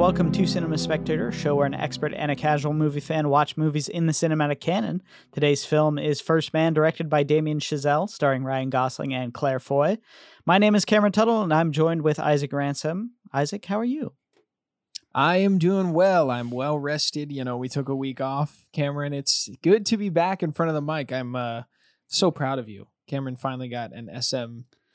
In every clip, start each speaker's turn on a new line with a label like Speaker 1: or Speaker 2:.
Speaker 1: welcome to Cinema Spectator, show where an expert and a casual movie fan watch movies in the cinematic canon. Today's film is First Man, directed by Damien Chazelle, starring Ryan Gosling and Claire Foy. My name is Cameron Tuttle, and I'm joined with Isaac Ransom. Isaac, how are you?
Speaker 2: I am doing well. I'm well rested. You know, we took a week off. Cameron, it's good to be back in front of the mic. I'm uh, so proud of you. Cameron finally got an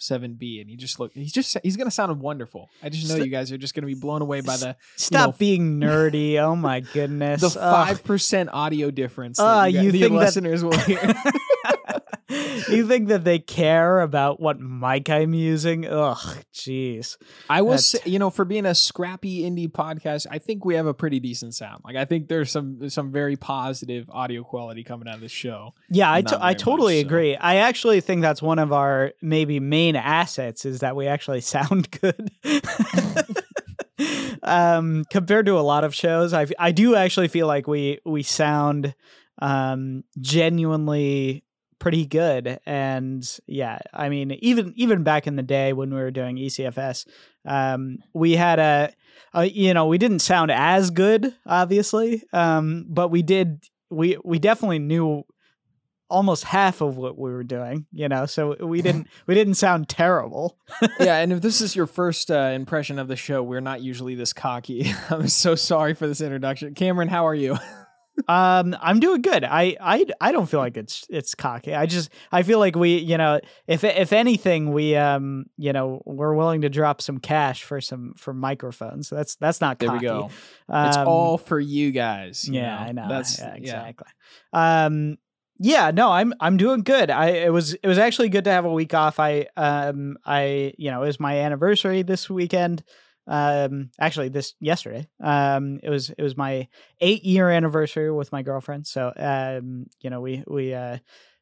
Speaker 2: SM7B and he just look he's just he's gonna sound wonderful. I just know you guys are just gonna be blown away by the
Speaker 1: Stop
Speaker 2: know,
Speaker 1: being nerdy. Oh my goodness.
Speaker 2: the five percent audio difference that
Speaker 1: Ah,
Speaker 2: you, guys-
Speaker 1: you
Speaker 2: the
Speaker 1: think that-
Speaker 2: listeners will hear.
Speaker 1: you think that they care about what mic I'm using? Ugh, jeez.
Speaker 2: I will
Speaker 1: That's-
Speaker 2: say, you know, for being a scrappy indie podcast, I think we have a pretty decent sound. Like I think there's some some very positive audio quality coming out of this show.
Speaker 1: Yeah, I, to- I totally
Speaker 2: much, so.
Speaker 1: agree. I actually think that's one of our maybe main assets is that we actually sound good. um, compared to a lot of shows, I I do actually feel like we we sound um genuinely pretty good and yeah i mean even even back in the day when we were doing ecfs um we had a, a you know we didn't sound as good obviously um but we did we we definitely knew almost half of what we were doing you know so we didn't we didn't sound terrible
Speaker 2: yeah, and if this is your first uh, impression of the show, we're not usually this cocky. I'm so sorry for this introduction. Cameron, how are you?
Speaker 1: Um i'm doing good. I, I i don't feel like it's it's cocky. I just i feel like we you know if if anything we um you know we're willing to drop some cash for some for microphones. That's that's not
Speaker 2: There
Speaker 1: cocky.
Speaker 2: we go. it's
Speaker 1: Um,
Speaker 2: all for you guys. you
Speaker 1: yeah i know.
Speaker 2: That's
Speaker 1: yeah,
Speaker 2: yeah.
Speaker 1: exactly. Um yeah no i'm i'm doing good. I it was it was actually good to have a week off. I um i you know it was my anniversary this weekend um actually this yesterday um it was it was my eight year anniversary with my girlfriend so um you know we we uh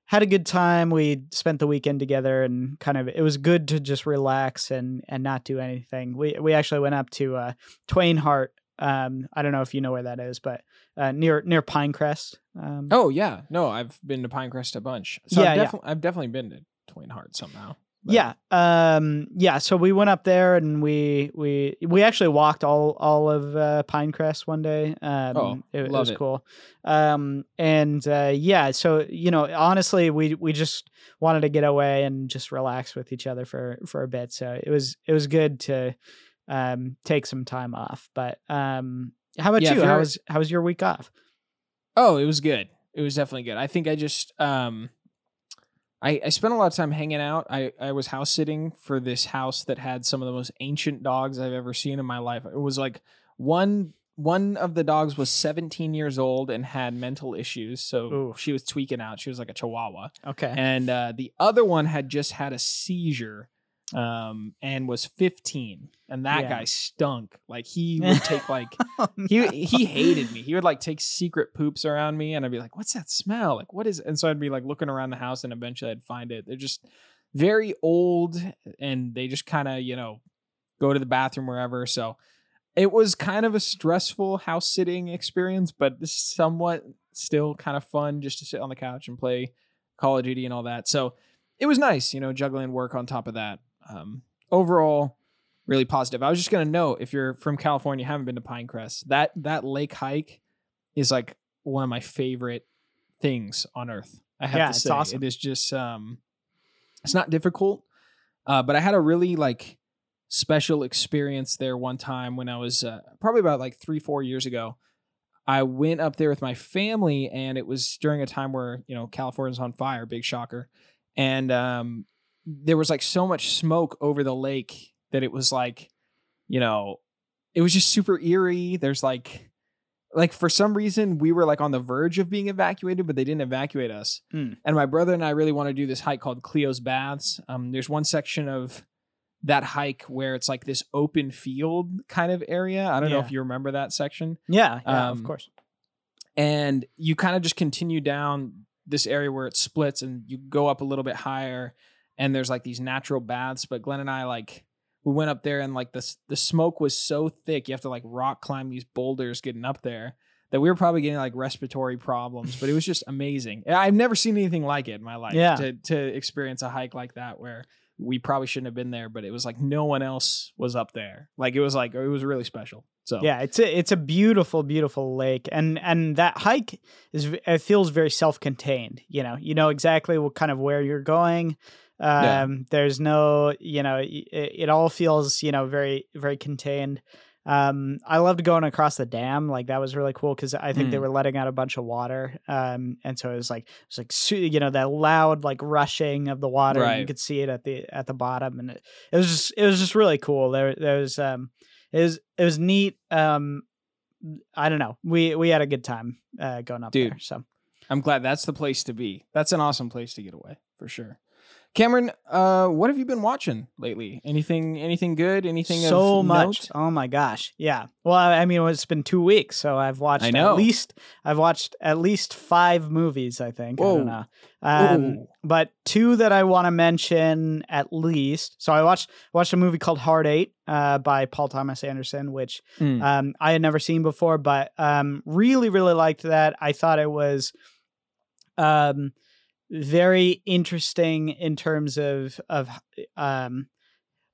Speaker 1: had a good time we spent the weekend together and kind of it was good to just relax and and not do anything we we actually went up to uh twain harte um i don't know if you know where that is but uh near near pinecrest um
Speaker 2: Oh yeah, no, I've been to Pinecrest a bunch. So
Speaker 1: Yeah,
Speaker 2: I've,
Speaker 1: yeah.
Speaker 2: definitely I've definitely been to Twain Harte somehow. But-
Speaker 1: yeah um yeah so we went up there and we we we actually walked all all of uh pinecrest one day um
Speaker 2: Oh,
Speaker 1: it, it was
Speaker 2: it.
Speaker 1: cool um and uh yeah so you know honestly we we just wanted to get away and just relax with each other for for a bit so it was it was good to um take some time off but um how about
Speaker 2: Yeah,
Speaker 1: you how was how was your week off
Speaker 2: Oh, it was good. It was definitely good. I think I just um I, I spent a lot of time hanging out. I, I was house sitting for this house that had some of the most ancient dogs I've ever seen in my life. It was like one one of the dogs was 17 years old and had mental issues, so
Speaker 1: Ooh.
Speaker 2: she was tweaking out. She was like a chihuahua.
Speaker 1: okay
Speaker 2: And uh, the other one had just had a seizure um and was 15 and that
Speaker 1: Yeah.
Speaker 2: guy stunk like he would take like he he hated me. He would like take secret poops around me, and I'd be like, "What's that smell? Like, what is?" It? And so I'd be like looking around the house, and eventually I'd find it. They're just very old, and they just kind of you know go to the bathroom wherever. So it was kind of a stressful house sitting experience, but somewhat still kind of fun just to sit on the couch and play Call of Duty and all that. So it was nice, you know, juggling work on top of that. Um, overall, really positive. I was just gonna note if you're from California, haven't been to Pinecrest, that that lake hike is like one of my favorite things on earth. I have
Speaker 1: Yeah,
Speaker 2: to say,
Speaker 1: awesome.
Speaker 2: it is just um, it's not difficult, uh, but I had a really like special experience there one time when I was uh, probably about like three four years ago. I went up there with my family, and it was during a time where you know California's on fire, big shocker, and um, there was like so much smoke over the lake that it was like, you know, it was just super eerie. There's like, like for some reason we were like on the verge of being evacuated, but they didn't evacuate us.
Speaker 1: Hmm.
Speaker 2: And my brother and I really want to do this hike called Cleo's Baths. Um, there's one section of that hike where it's like this open field kind of area. I don't know if you remember that section
Speaker 1: yeah yeah of
Speaker 2: um,
Speaker 1: course
Speaker 2: and you kind of just continue down this area where it splits and you go up a little bit higher and there's like these natural baths but glenn and i like we went up there and like the, the smoke was so thick you have to like rock climb these boulders getting up there that we were probably getting like respiratory problems but it was just amazing i've never seen anything like it in my life
Speaker 1: Yeah.
Speaker 2: to, to experience a hike like that where we probably shouldn't have been there, but it was like no one else was up there. Like it was like it was really special. So
Speaker 1: Yeah, it's a it's a beautiful, beautiful lake, and and that hike is it feels very self contained. You know, you know exactly what kind of where you're going. Um,
Speaker 2: Yeah.
Speaker 1: There's no, you know, it, it all feels you know very very contained. Um, I loved going across the dam. Like that was really cool because I think they
Speaker 2: Mm.
Speaker 1: were letting out a bunch of water. Um, and so it was like it was like you know that loud like rushing of the water. and You could see it at the at the bottom, and it, it was just it was just really cool. There there was um it was it was neat. Um, I don't know. We we had a good time uh, going up
Speaker 2: Dude.
Speaker 1: there. So
Speaker 2: I'm glad that's the place to be. That's an awesome place to get away for sure. Cameron, uh, what have you been watching lately? Anything anything good? Anything
Speaker 1: so
Speaker 2: of
Speaker 1: much.
Speaker 2: note?
Speaker 1: Oh my gosh. Yeah. Well, I I mean, it's been two weeks, so I've watched
Speaker 2: I
Speaker 1: at least I've watched at least five movies. I think. I
Speaker 2: Whoa.
Speaker 1: don't know. Um, but two that I want to mention at least. So I watched watched a movie called Hard Eight uh, by Paul Thomas Anderson, which
Speaker 2: Mm.
Speaker 1: um, I had never seen before, but um, really, really liked that. I thought it was um, very interesting in terms of of um,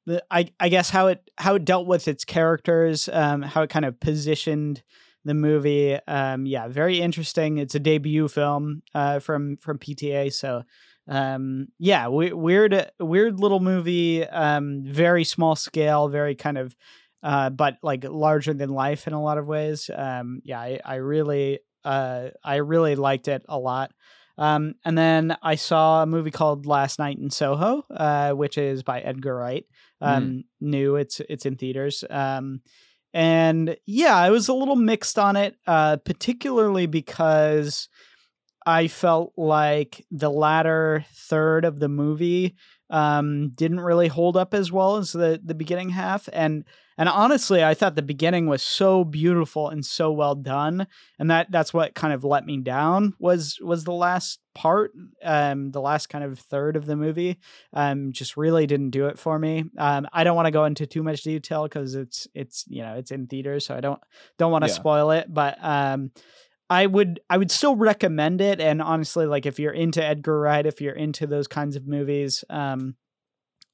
Speaker 1: the I I guess how it how it dealt with its characters, um, how it kind of positioned the movie. Um, yeah, very interesting. It's a debut film uh, from from PTA, so um yeah we- weird weird little movie um very small scale very kind of uh but like larger than life in a lot of ways um yeah i, I really uh i really liked it a lot um and then i saw a movie called last night in soho uh which is by edgar wright. Um new it's it's in theaters. Um and yeah i was a little mixed on it uh particularly because I felt like the latter third of the movie um, didn't really hold up as well as the the beginning half, and and honestly, I thought the beginning was so beautiful and so well done, and that that's what kind of let me down was was the last part, um, the last kind of third of the movie, um, just really didn't do it for me. Um, I don't want to go into too much detail because it's it's you know it's in theaters, so I don't don't want to
Speaker 2: Yeah.
Speaker 1: spoil it, but um. I would I would still recommend it. And honestly like if you're into Edgar Wright if you're into those kinds of movies um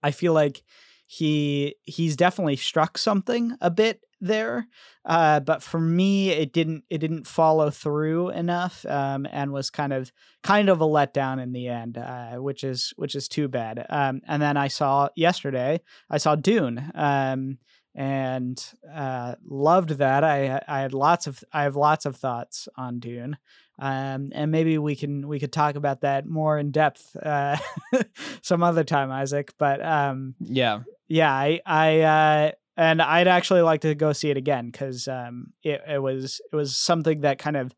Speaker 1: I feel like he he's definitely struck something a bit there. Uh but for me it didn't it didn't follow through enough um and was kind of kind of a letdown in the end uh which is which is too bad. Um and then I saw yesterday I saw Dune um and uh, loved that. I I had lots of I have lots of thoughts on Dune, um, and maybe we can we could talk about that more in depth uh, some other time, Isaac. But um,
Speaker 2: Yeah.
Speaker 1: yeah, I I uh, and I'd actually like to go see it again because um, it it was it was something that kind of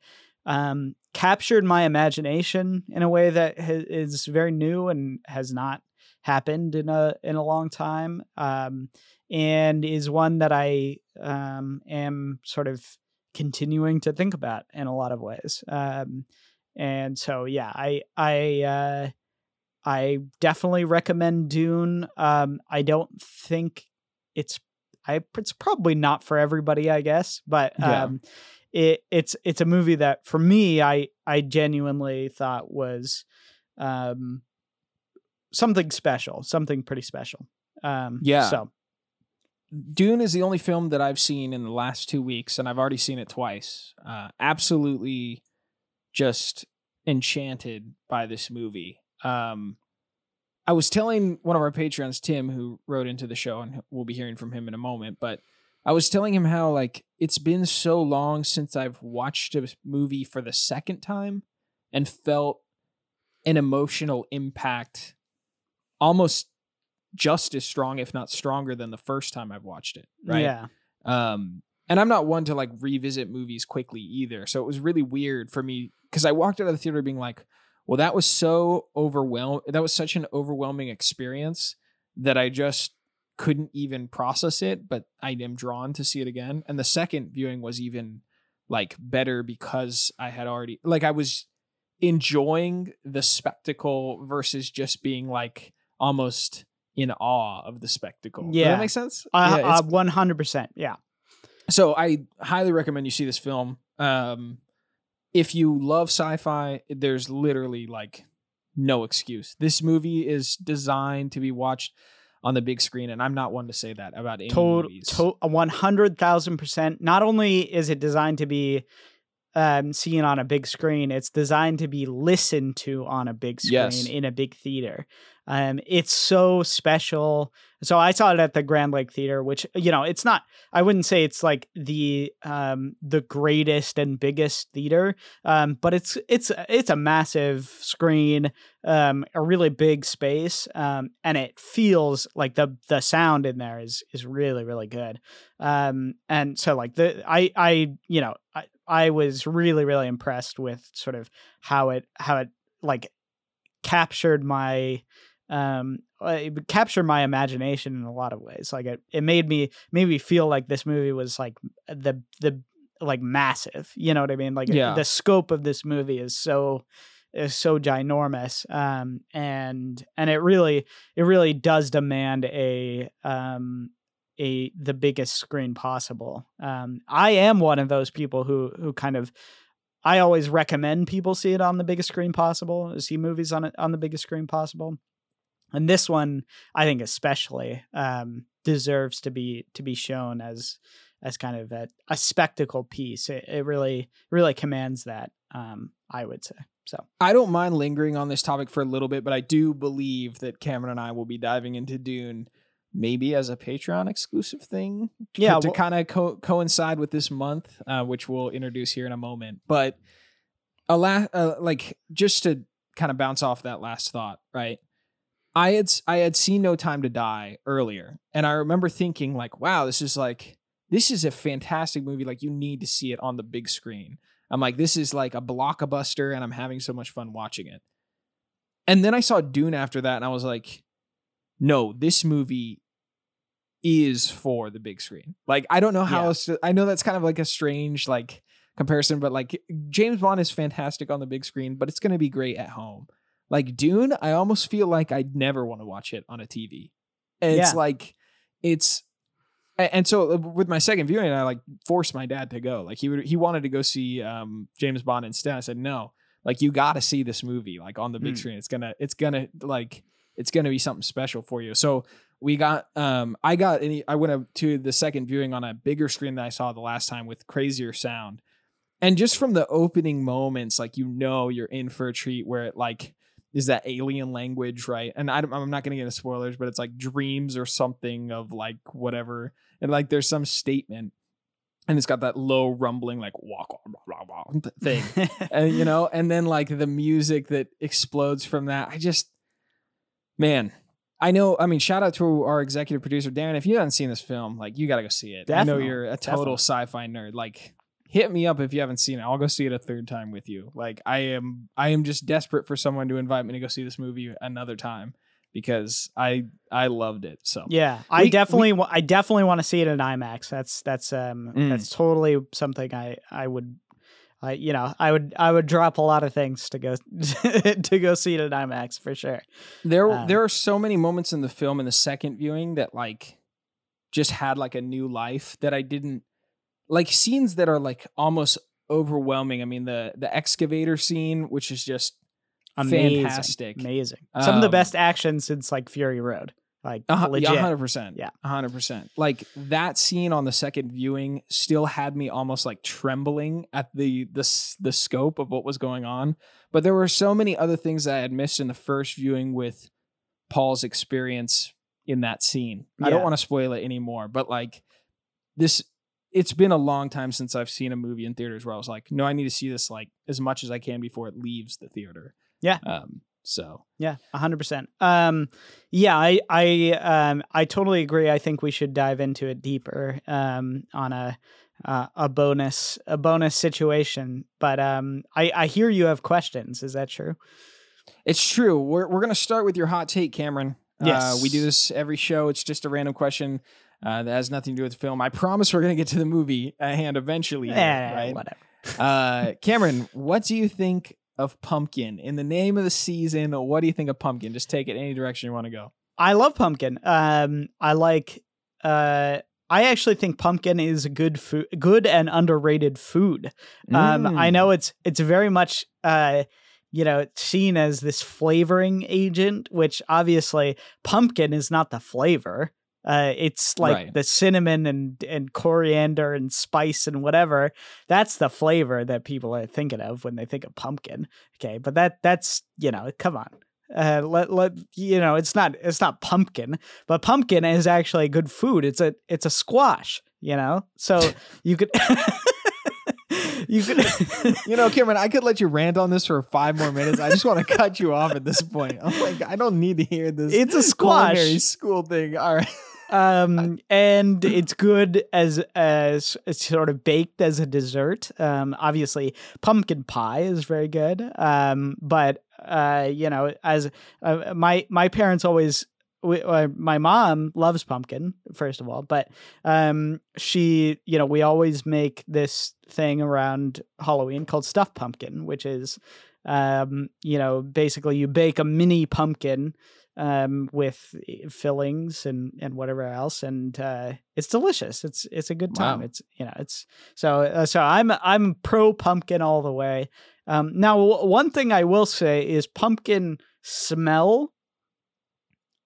Speaker 1: um, captured my imagination in a way that ha- is very new and has not happened in a in a long time. Um, and is one that I um, am sort of continuing to think about in a lot of ways. Um, and so, yeah, I I uh, I definitely recommend Dune. Um, I don't think it's I it's probably not for everybody, I guess, but
Speaker 2: Yeah.
Speaker 1: um, it it's it's a movie that for me I I genuinely thought was um, something special, something pretty special. Um,
Speaker 2: Yeah.
Speaker 1: So
Speaker 2: Dune is the only film that I've seen in the last two weeks, and I've already seen it twice. Uh, absolutely, just enchanted by this movie. Um, I was telling one of our patrons, Tim, who wrote into the show, and we'll be hearing from him in a moment. But I was telling him how like it's been so long since I've watched a movie for the second time and felt an emotional impact almost just as strong, if not stronger, than the first time I've watched it. Right.
Speaker 1: yeah,
Speaker 2: Um, and I'm not one to like revisit movies quickly either. So it was really weird for me because I walked out of the theater being like, well, that was so overwhelming. That was such an overwhelming experience that I just couldn't even process it, but I am drawn to see it again. And the second viewing was even like better because I had already like I was enjoying the spectacle versus just being like almost in awe of the spectacle. Does
Speaker 1: Yeah.
Speaker 2: that make sense?
Speaker 1: uh, uh, one hundred percent. Yeah,
Speaker 2: so I highly recommend you see this film. Um, if you love sci-fi, there's literally like no excuse. This movie is designed to be watched on the big screen, and I'm not one to say that about any
Speaker 1: to-
Speaker 2: movies.
Speaker 1: to- 100,000%. Not only is it designed to be um, seen on a big screen, it's designed to be listened to on a big screen
Speaker 2: Yes.
Speaker 1: in a big theater. Um, it's so special. So I saw it at the Grand Lake Theater, which you know, it's not. I wouldn't say it's like the um, the greatest and biggest theater, um, but it's it's it's a massive screen, um, a really big space, um, and it feels like the the sound in there is is really really good. Um, and so like the I I you know I I was really really impressed with sort of how it how it like captured my um it captured my imagination in a lot of ways like it, it made me made me feel like this movie was like the the like massive you know what i mean like
Speaker 2: Yeah.
Speaker 1: the scope of this movie is so is so ginormous um and and it really it really does demand a um a the biggest screen possible. Um i am one of those people who who kind of i always recommend people see it on the biggest screen possible see movies on on the biggest screen possible. And this one i think especially um deserves to be to be shown as as kind of a, a spectacle piece. It, it really really commands that um i would say so.
Speaker 2: I don't mind lingering on this topic for a little bit, but I do believe that Cameron and I will be diving into Dune maybe as a Patreon exclusive thing. to-
Speaker 1: Yeah,
Speaker 2: To,
Speaker 1: well-
Speaker 2: kind of co- coincide with this month, uh, which we'll introduce here in a moment. But a la- uh, like just to kind of bounce off that last thought, right? I had I had seen No Time to Die earlier, and I remember thinking like, wow, this is like this is a fantastic movie. Like you need to see it on the big screen. I'm like, this is like a blockbuster, and I'm having so much fun watching it. And then I saw Dune after that, and I was like, no, this movie is for the big screen. Like, I don't know how
Speaker 1: Yeah.
Speaker 2: else to, I know that's kind of like a strange like comparison, but like James Bond is fantastic on the big screen, but it's gonna be great at home. Like Dune, I almost feel like I'd never want to watch it on a TV. And it's like it's and so uh, with my second viewing, I like forced my dad to go. Like he would, he wanted to go see um, James Bond instead. I said no. Like you got to see this movie like on the big
Speaker 1: Mm.
Speaker 2: screen. It's gonna, it's gonna like, it's gonna be something special for you. So we got, um, I got, any, I went up to the second viewing on a bigger screen than I saw the last time with crazier sound, and just from the opening moments, like you know you're in for a treat where it like is that alien language, right? And I, I'm not going to get into spoilers, but it's like dreams or something of like whatever. And like there's some statement and it's got that low rumbling, like walk, walk, walk, walk thing. and you know, and then like the music that explodes from that. I just, man, I know. I mean, shout out to our executive producer, Darren. If you haven't seen this film, like you got to go see it. I know you're a total sci-fi nerd. Like, hit me up if you haven't seen it. I'll go see it a third time with you. Like, I am, I am just desperate for someone to invite me to go see this movie another time because I, I loved it. So
Speaker 1: Yeah, I
Speaker 2: We-
Speaker 1: definitely, wa- I definitely want to see it in IMAX. That's that's um
Speaker 2: Mm.
Speaker 1: that's totally something I I would, I you know I would I would drop a lot of things to go to go see it in IMAX for sure.
Speaker 2: There,
Speaker 1: Um,
Speaker 2: there are so many moments in the film in the second viewing that like just had like a new life that I didn't like scenes that are like almost overwhelming. I mean the the excavator scene, which is just
Speaker 1: Amazing,
Speaker 2: fantastic.
Speaker 1: amazing. Some of the
Speaker 2: Um,
Speaker 1: best action since like Fury Road, like
Speaker 2: Uh,
Speaker 1: legit.
Speaker 2: yeah, hundred percent.
Speaker 1: Yeah.
Speaker 2: hundred percent. Like that scene on the second viewing still had me almost like trembling at the the the scope of what was going on. But there were so many other things that I had missed in the first viewing with Paul's experience in that scene. I don't want to spoil it anymore, but like this, it's been a long time since I've seen a movie in theaters where I was like, no, I need to see this like as much as I can before it leaves the theater.
Speaker 1: Yeah.
Speaker 2: Um. So
Speaker 1: Yeah, a hundred percent. Um, yeah, I, I, um, I totally agree. I think we should dive into it deeper, um, on a, uh, a bonus, a bonus situation. But um, I, I hear you have questions. Is that true?
Speaker 2: It's true. We're we're gonna start with your hot take, Cameron. Uh,
Speaker 1: Yes.
Speaker 2: we do this every show. It's just a random question uh, that has nothing to do with the film. I promise we're gonna get to the movie at hand eventually. here,
Speaker 1: Eh,
Speaker 2: right?
Speaker 1: whatever.
Speaker 2: Uh, Cameron, what do you think of Pumpkin in the name of the season? What do you think of Pumpkin? Just take it any direction you want to go.
Speaker 1: I love pumpkin. Um, I like. Uh, I actually think pumpkin is a good food, good and underrated food. Um, I
Speaker 2: Mm.
Speaker 1: know it's it's very much uh, you know, seen as this flavoring agent, which obviously pumpkin is not the flavor. Uh, it's like
Speaker 2: Right.
Speaker 1: the cinnamon and and coriander and spice and whatever. That's the flavor that people are thinking of when they think of pumpkin. Okay, but that that's you know, come on. Uh, let let you know it's not it's not pumpkin, but pumpkin is actually a good food. It's a it's a squash. You know, so you could you could
Speaker 2: You know, Cameron, I could let you rant on this for five more minutes. I just want to cut you off at this point. I'm like, I don't need to hear this.
Speaker 1: it's a squash.
Speaker 2: school thing. All right.
Speaker 1: Um and it's good as as it's sort of baked as a dessert. Um obviously pumpkin pie is very good. Um but uh you know as uh, my my parents always we, uh, my mom loves pumpkin first of all but um she you know we always make this thing around halloween called stuffed pumpkin which is um you know basically you bake a mini pumpkin um, with fillings and and whatever else, and uh, it's delicious. It's it's a good time.
Speaker 2: Wow.
Speaker 1: It's you know it's so uh, so I'm I'm pro pumpkin all the way. Um, now w- one thing I will say is pumpkin smell.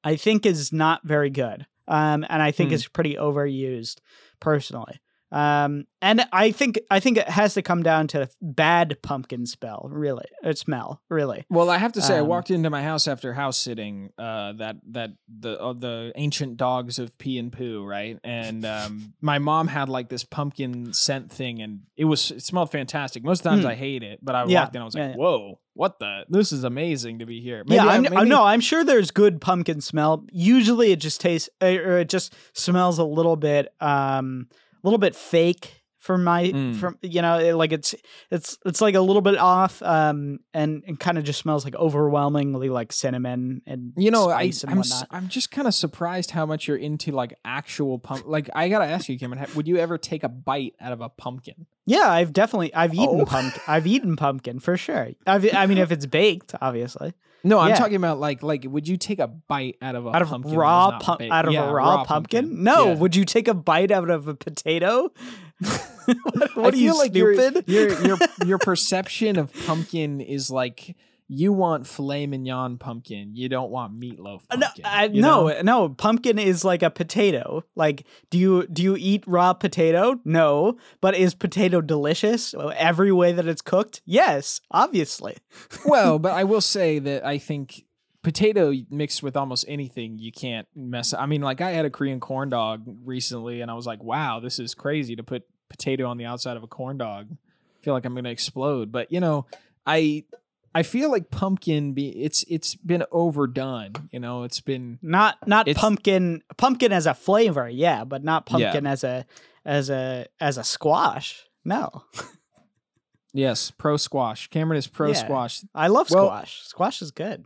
Speaker 1: I think is not very good, um, and I think
Speaker 2: Hmm.
Speaker 1: it's pretty overused personally. Um, and I think I think it has to come down to bad pumpkin smell, really. Or smell, really.
Speaker 2: Well, I have to say, I
Speaker 1: Um,
Speaker 2: walked into my house after house sitting. Uh, that that the uh, the ancient dogs of pee and poo, right? And um, my mom had like this pumpkin scent thing, and it was it smelled fantastic. Most times
Speaker 1: Hmm.
Speaker 2: I hate it, but I
Speaker 1: Yeah,
Speaker 2: walked in, I was like,
Speaker 1: yeah.
Speaker 2: "Whoa, what the? This is amazing to be here."
Speaker 1: yeah,
Speaker 2: I-
Speaker 1: I'm,
Speaker 2: maybe-
Speaker 1: no, I'm sure there's good pumpkin smell. Usually, it just tastes uh, or it just smells a little bit, um, little bit fake for my
Speaker 2: Mm.
Speaker 1: from you know it- like it's it's it's like a little bit off, um, and and kind of just smells like overwhelmingly like cinnamon and
Speaker 2: You know, I, I'm. I'm just kind of surprised how much you're into like actual pump. Like, I gotta ask you, Cameron, would you ever take a bite out of a pumpkin?
Speaker 1: yeah, I've definitely I've eaten
Speaker 2: Oh.
Speaker 1: pumpkin. I've eaten pumpkin for sure. I've, I mean, if it's baked, obviously.
Speaker 2: No, I'm
Speaker 1: Yeah.
Speaker 2: talking about like like would you take a bite out of a
Speaker 1: out of
Speaker 2: pumpkin
Speaker 1: raw
Speaker 2: was not
Speaker 1: pump out of
Speaker 2: Yeah,
Speaker 1: a raw, pumpkin? No.
Speaker 2: Yeah.
Speaker 1: Would you take a bite out of a potato? what, what are you
Speaker 2: like your-
Speaker 1: stupid?
Speaker 2: Your your your perception of pumpkin is like you want filet mignon pumpkin. You don't want meatloaf
Speaker 1: Uh, No,
Speaker 2: pumpkin.
Speaker 1: I, no,
Speaker 2: know?
Speaker 1: no. Pumpkin is like a potato. Like, do you do you eat raw potato? No, but is potato delicious every way that it's cooked? Yes, obviously.
Speaker 2: well, but I will say that I think potato mixed with almost anything you can't mess. I mean, like I had a Korean corn dog recently, and I was like, "Wow, this is crazy to put potato on the outside of a corn dog." I feel like I'm gonna explode. But you know, I I feel like pumpkin be it's it's been overdone. You know, it's been
Speaker 1: Not not pumpkin. Pumpkin as a flavor, yeah, but not
Speaker 2: Yeah.
Speaker 1: pumpkin as a as a as a squash. No,
Speaker 2: yes pro squash. Cameron is pro
Speaker 1: Yeah.
Speaker 2: squash.
Speaker 1: I love
Speaker 2: Well-
Speaker 1: squash. squash is good.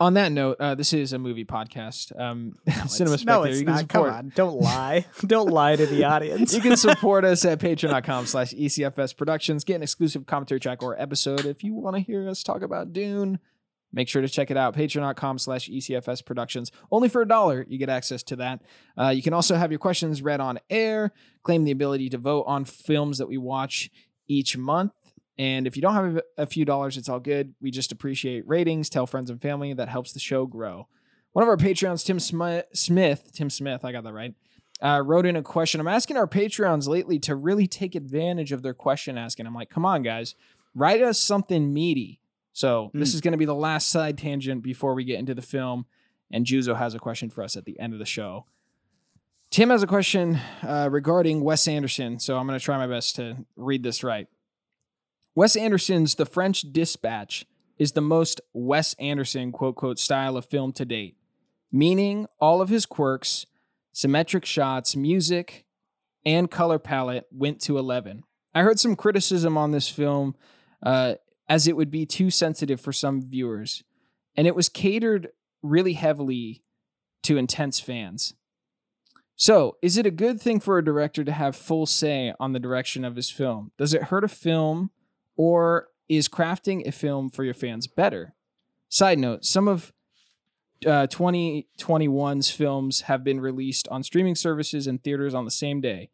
Speaker 2: On that note, uh, this is a movie podcast. Um, Cinema
Speaker 1: It's- no, it's
Speaker 2: you can
Speaker 1: not. Come
Speaker 2: support.
Speaker 1: on, don't lie. don't lie to the audience.
Speaker 2: You can support us at patreon.com slash ECFS Productions. Get an exclusive commentary track or episode. If you want to hear us talk about Dune, make sure to check it out. Patreon.com slash ECFS Productions. Only for a dollar, you get access to that. Uh, you can also have your questions read on air, claim the ability to vote on films that we watch each month. And if you don't have a few dollars, it's all good. We just appreciate ratings, tell friends and family. That helps the show grow. One of our Patreons, Tim Smi- Smith, Tim Smith, I got that right, uh, wrote in a question. I'm asking our Patreons lately to really take advantage of their question asking. I'm like, come on, guys, write us something meaty. So this
Speaker 1: Mm.
Speaker 2: is going to be the last side tangent before we get into the film. And Juzo has a question for us at the end of the show. Tim has a question uh, regarding Wes Anderson. So I'm going to try my best to read this right. Wes Anderson's The French Dispatch is the most Wes Anderson quote quote style of film to date, meaning all of his quirks, symmetric shots, music, and color palette went to 11. I heard some criticism on this film uh, as it would be too sensitive for some viewers, and it was catered really heavily to intense fans. So, is it a good thing for a director to have full say on the direction of his film? Does it hurt a film, or is crafting a film for your fans better? Side note: Some of uh, 2021's films have been released on streaming services and theaters on the same day.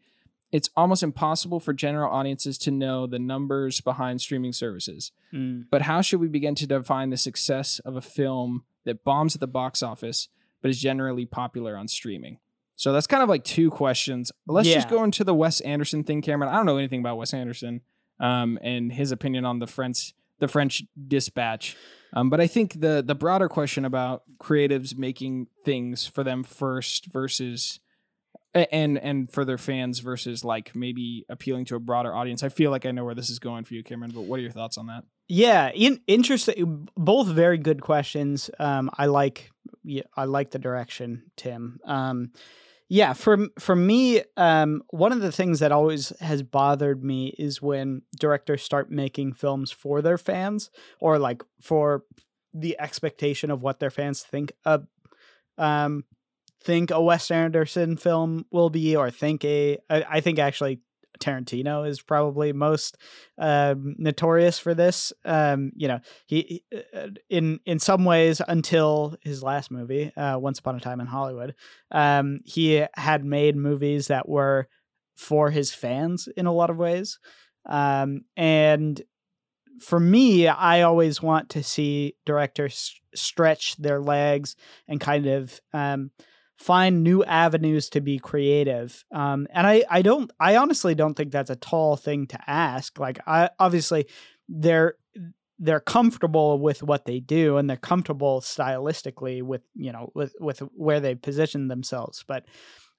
Speaker 2: it's almost impossible for general audiences to know the numbers behind streaming services.
Speaker 1: Mm.
Speaker 2: But how should we begin to define the success of a film that bombs at the box office but is generally popular on streaming? So that's kind of like two questions. Let's just go into the Wes Anderson thing, Cameron. I don't know anything about Wes Anderson um, and his opinion on the French the French Dispatch. Um, but I think the the broader question about creatives making things for them first versus and and for their fans versus like maybe appealing to a broader audience. I feel like I know where this is going for you, Cameron. But what are your thoughts on that?
Speaker 1: Yeah, in, interesting. Both very good questions. Um, I like, yeah, I like the direction, Tim. Um, yeah, for for me, um, one of the things that always has bothered me is when directors start making films for their fans, or like for the expectation of what their fans think a, um, think a Wes Anderson film will be, or think a. I, I think actually Tarantino is probably most um, notorious for this. Um, you know, he he- uh, in in some ways until his last movie, uh, Once Upon a Time in Hollywood, um, he had made movies that were for his fans in a lot of ways. Um, and for me, I always want to see directors stretch their legs and kind of um, find new avenues to be creative. Um, and I, I don't, I honestly don't think that's a tall thing to ask. Like, I obviously they're they're comfortable with what they do and they're comfortable stylistically with you know with with where they position themselves. But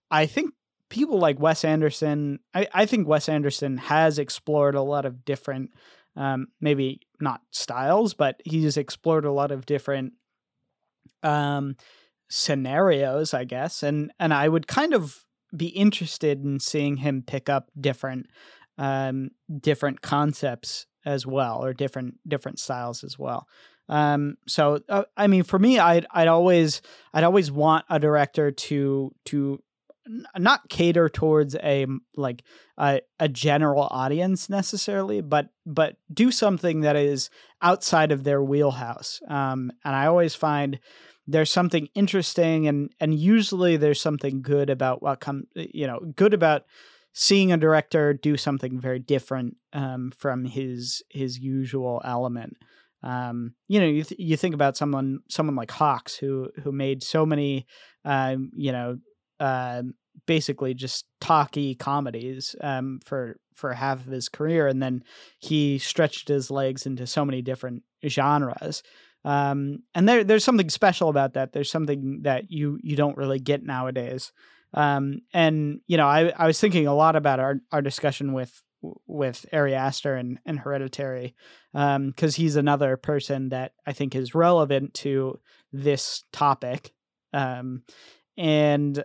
Speaker 1: I think people like Wes Anderson, I, I think Wes Anderson has explored a lot of different, um, maybe not styles, but he's explored a lot of different um, scenarios, I guess. And and I would kind of be interested in seeing him pick up different um, different concepts as well, or different different styles as well. Um, so uh, I mean, for me, I'd I'd always I'd always want a director to to not cater towards a like a, a general audience necessarily, but but do something that is outside of their wheelhouse. Um, and I always find there's something interesting and and usually there's something good about what come you know good about seeing a director do something very different um, from his his usual element. Um, you know, you th- you think about someone someone like Hawks who who made so many, um, you know, um basically just talky comedies um, for for half of his career, and then he stretched his legs into so many different genres. Um, and there there's something special about that. There's something that you you don't really get nowadays. Um, and you know, I I was thinking a lot about our our discussion with with Ari Aster and, and Hereditary, because he's another person that I think is relevant to this topic. Um, and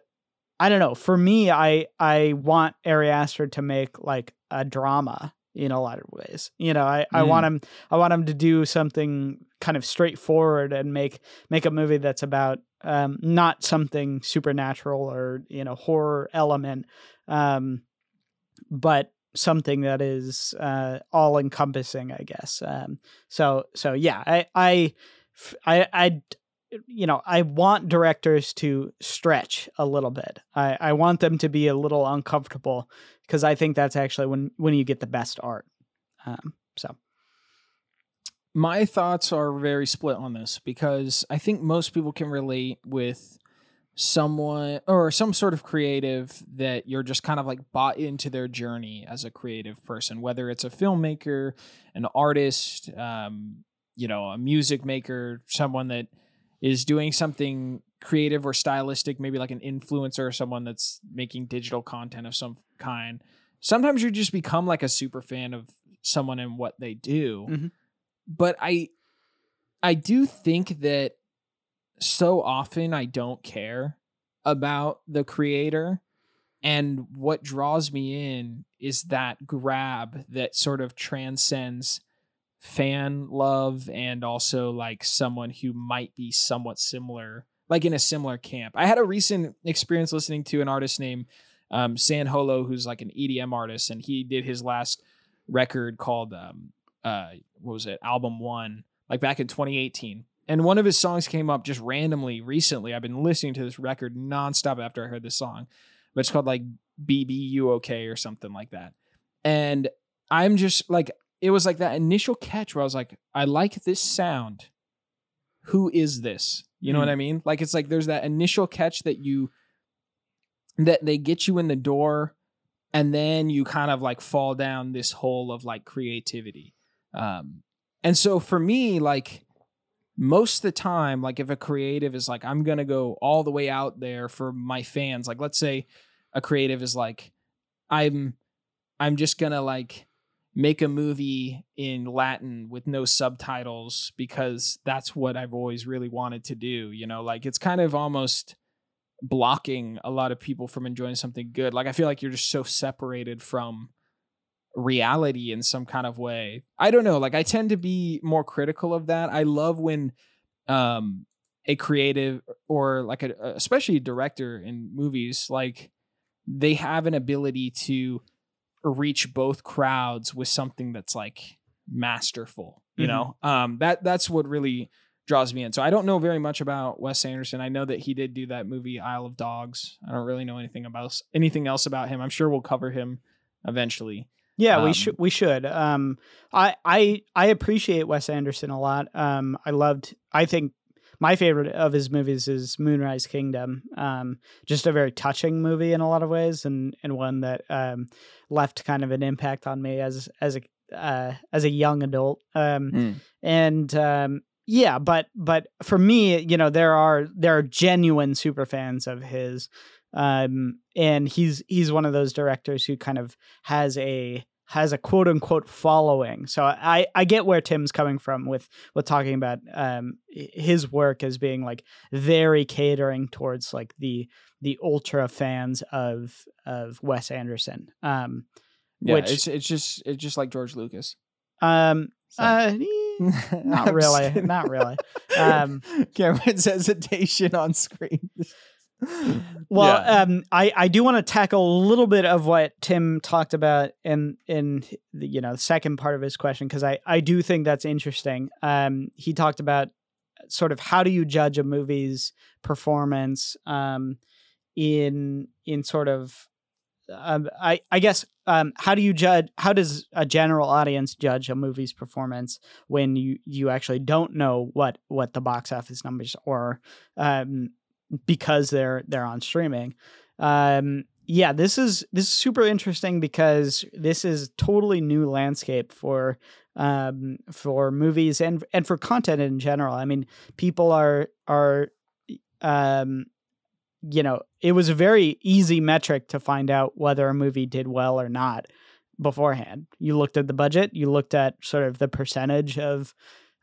Speaker 1: I don't know. For me, I I want Ari Aster to make like a drama in a lot of ways. You know, I, I
Speaker 2: Mm.
Speaker 1: want him I want him to do something kind of straightforward and make make a movie that's about um, not something supernatural or you know horror element, um, but something that is uh, all encompassing, I guess. Um, so so yeah, I I I, I you know I want directors to stretch a little bit. I I want them to be a little uncomfortable because I think that's actually when when you get the best art. Um, so
Speaker 2: My thoughts are very split on this because I think most people can relate with someone or some sort of creative that you're just kind of like bought into their journey as a creative person, whether it's a filmmaker, an artist, um, you know, a music maker, someone that is doing something creative or stylistic, maybe like an influencer or someone that's making digital content of some kind. Sometimes you just become like a super fan of someone and what they do.
Speaker 1: Mhm.
Speaker 2: But I I do think that so often I don't care about the creator and what draws me in is that grab that sort of transcends fan love and also like someone who might be somewhat similar like in a similar camp. I had a recent experience listening to an artist named um, San Holo, who's like an EDM artist, and he did his last record called um, uh, what was it, Album One, like back in 2018. And one of his songs came up just randomly recently. I've been listening to this record nonstop after I heard this song, but it's called like BB, you okay, or something like that. And I'm just like, it was like that initial catch where I was like, I like this sound. Who is this? You know
Speaker 1: Mm.
Speaker 2: what I mean? Like, it's like there's that initial catch that you, that they get you in the door and then you kind of like fall down this hole of like creativity. Um, and so for me, like, most of the time, like if a creative is like, I'm gonna go all the way out there for my fans, like let's say a creative is like, I'm I'm just gonna like make a movie in Latin with no subtitles because that's what I've always really wanted to do. You know, like it's kind of almost blocking a lot of people from enjoying something good. Like I feel like you're just so separated from reality in some kind of way. I don't know. Like I tend to be more critical of that. I love when um a creative or like a especially a director in movies like they have an ability to reach both crowds with something that's like masterful you
Speaker 1: Mhm.
Speaker 2: know um that that's what really draws me in so i don't know very much about wes anderson i know that he did do that movie isle of dogs i don't really know anything about anything else about him i'm sure we'll cover him eventually
Speaker 1: Yeah, we
Speaker 2: Um,
Speaker 1: should. We should. Um, I I I appreciate Wes Anderson a lot. Um, I loved. I think my favorite of his movies is Moonrise Kingdom. Um, just a very touching movie in a lot of ways, and and one that um left kind of an impact on me as as a uh, as a young adult. Um, and um, yeah, but but for me, you know, there are there are genuine super fans of his, um, and he's he's one of those directors who kind of has a has a quote unquote following. So I I get where Tim's coming from with with talking about um his work as being like very catering towards like the the ultra fans of of Wes Anderson. Um
Speaker 2: yeah
Speaker 1: Which-
Speaker 2: it's it's just it's just like george lucas
Speaker 1: um
Speaker 2: So-
Speaker 1: uh eh, not really, not really. Um,
Speaker 2: Cameron's hesitation on screen.
Speaker 1: Well,
Speaker 2: Yeah.
Speaker 1: um, I I do want to tackle a little bit of what Tim talked about in in the you know the second part of his question because I I do think that's interesting. Um, he talked about sort of how do you judge a movie's performance um, in in sort of um, I I guess um, how do you judge how does a general audience judge a movie's performance when you you actually don't know what what the box office numbers or um, because they're they're on streaming. Um, yeah, this is this is super interesting because this is totally new landscape for um, for movies and and for content in general. I mean, people are are um, you know, it was a very easy metric to find out whether a movie did well or not beforehand. You looked at the budget, you looked at sort of the percentage of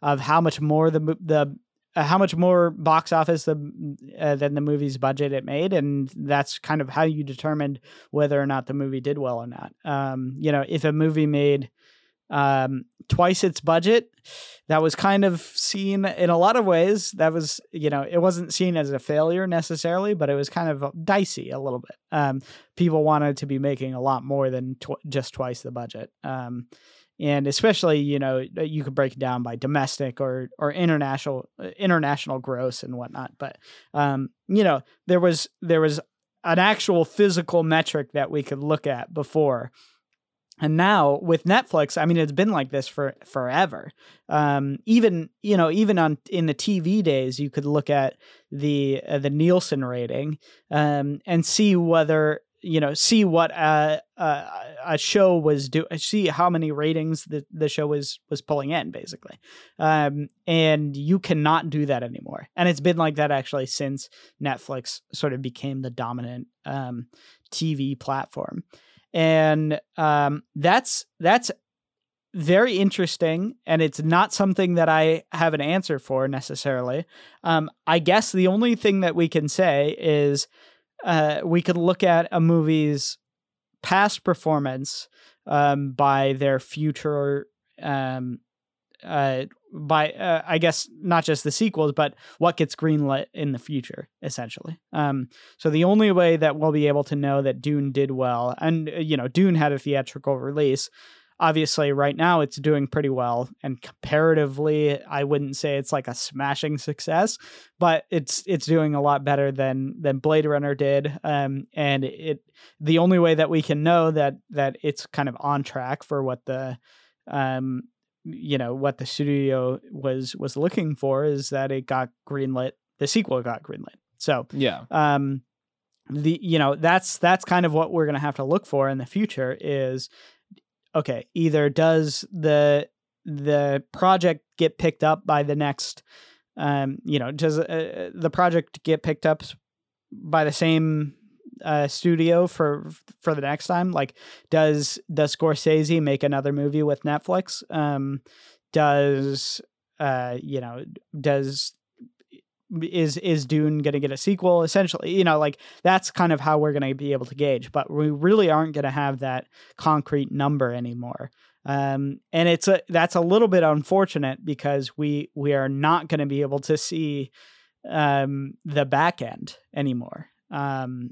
Speaker 1: of how much more the the uh, how much more box office the uh, than the movie's budget it made, and that's kind of how you determined whether or not the movie did well or not. Um, you know, if a movie made um, twice its budget, that was kind of seen in a lot of ways. That was, you know, it wasn't seen as a failure necessarily, but it was kind of dicey a little bit. Um, people wanted to be making a lot more than tw- just twice the budget. Um, and especially, you know, you could break it down by domestic or or international uh, international gross and whatnot. But um, you know, there was there was an actual physical metric that we could look at before and now with Netflix, I mean, it's been like this for forever. Um, even you know, even on in the TV days, you could look at the uh, the Nielsen rating um, and see whether you know see what uh, uh, a show was do see how many ratings the, the show was was pulling in basically. Um, and you cannot do that anymore. And it's been like that actually since netflix sort of became the dominant um, tv platform. And um, that's that's very interesting and it's not something that i have an answer for necessarily. Um, i guess the only thing that we can say is uh, we could look at a movie's past performance um, by their future um, uh, by uh, I guess not just the sequels, but what gets greenlit in the future, essentially. Um, so the only way that we'll be able to know that Dune did well, and uh, you know, Dune had a theatrical release. Obviously right now it's doing pretty well and comparatively I wouldn't say it's like a smashing success, but it's it's doing a lot better than than Blade Runner did. Um and it the only way that we can know that that it's kind of on track for what the um you know what the studio was was looking for is that it got greenlit the sequel got greenlit so
Speaker 2: yeah
Speaker 1: um the you know that's that's kind of what we're going to have to look for in the future is okay either does the the project get picked up by the next um you know does uh, the project get picked up by the same uh, studio for for the next time? Like, does does Scorsese make another movie with Netflix? Um, does uh, you know does is is Dune going to get a sequel? Essentially, you know, like that's kind of how we're going to be able to gauge. But we really aren't going to have that concrete number anymore. Um, and it's a that's a little bit unfortunate because we we are not going to be able to see um, the back end anymore. Um,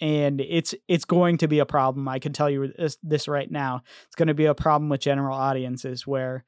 Speaker 1: and it's it's going to be a problem. I can tell you this, this right now. It's going to be a problem with general audiences where,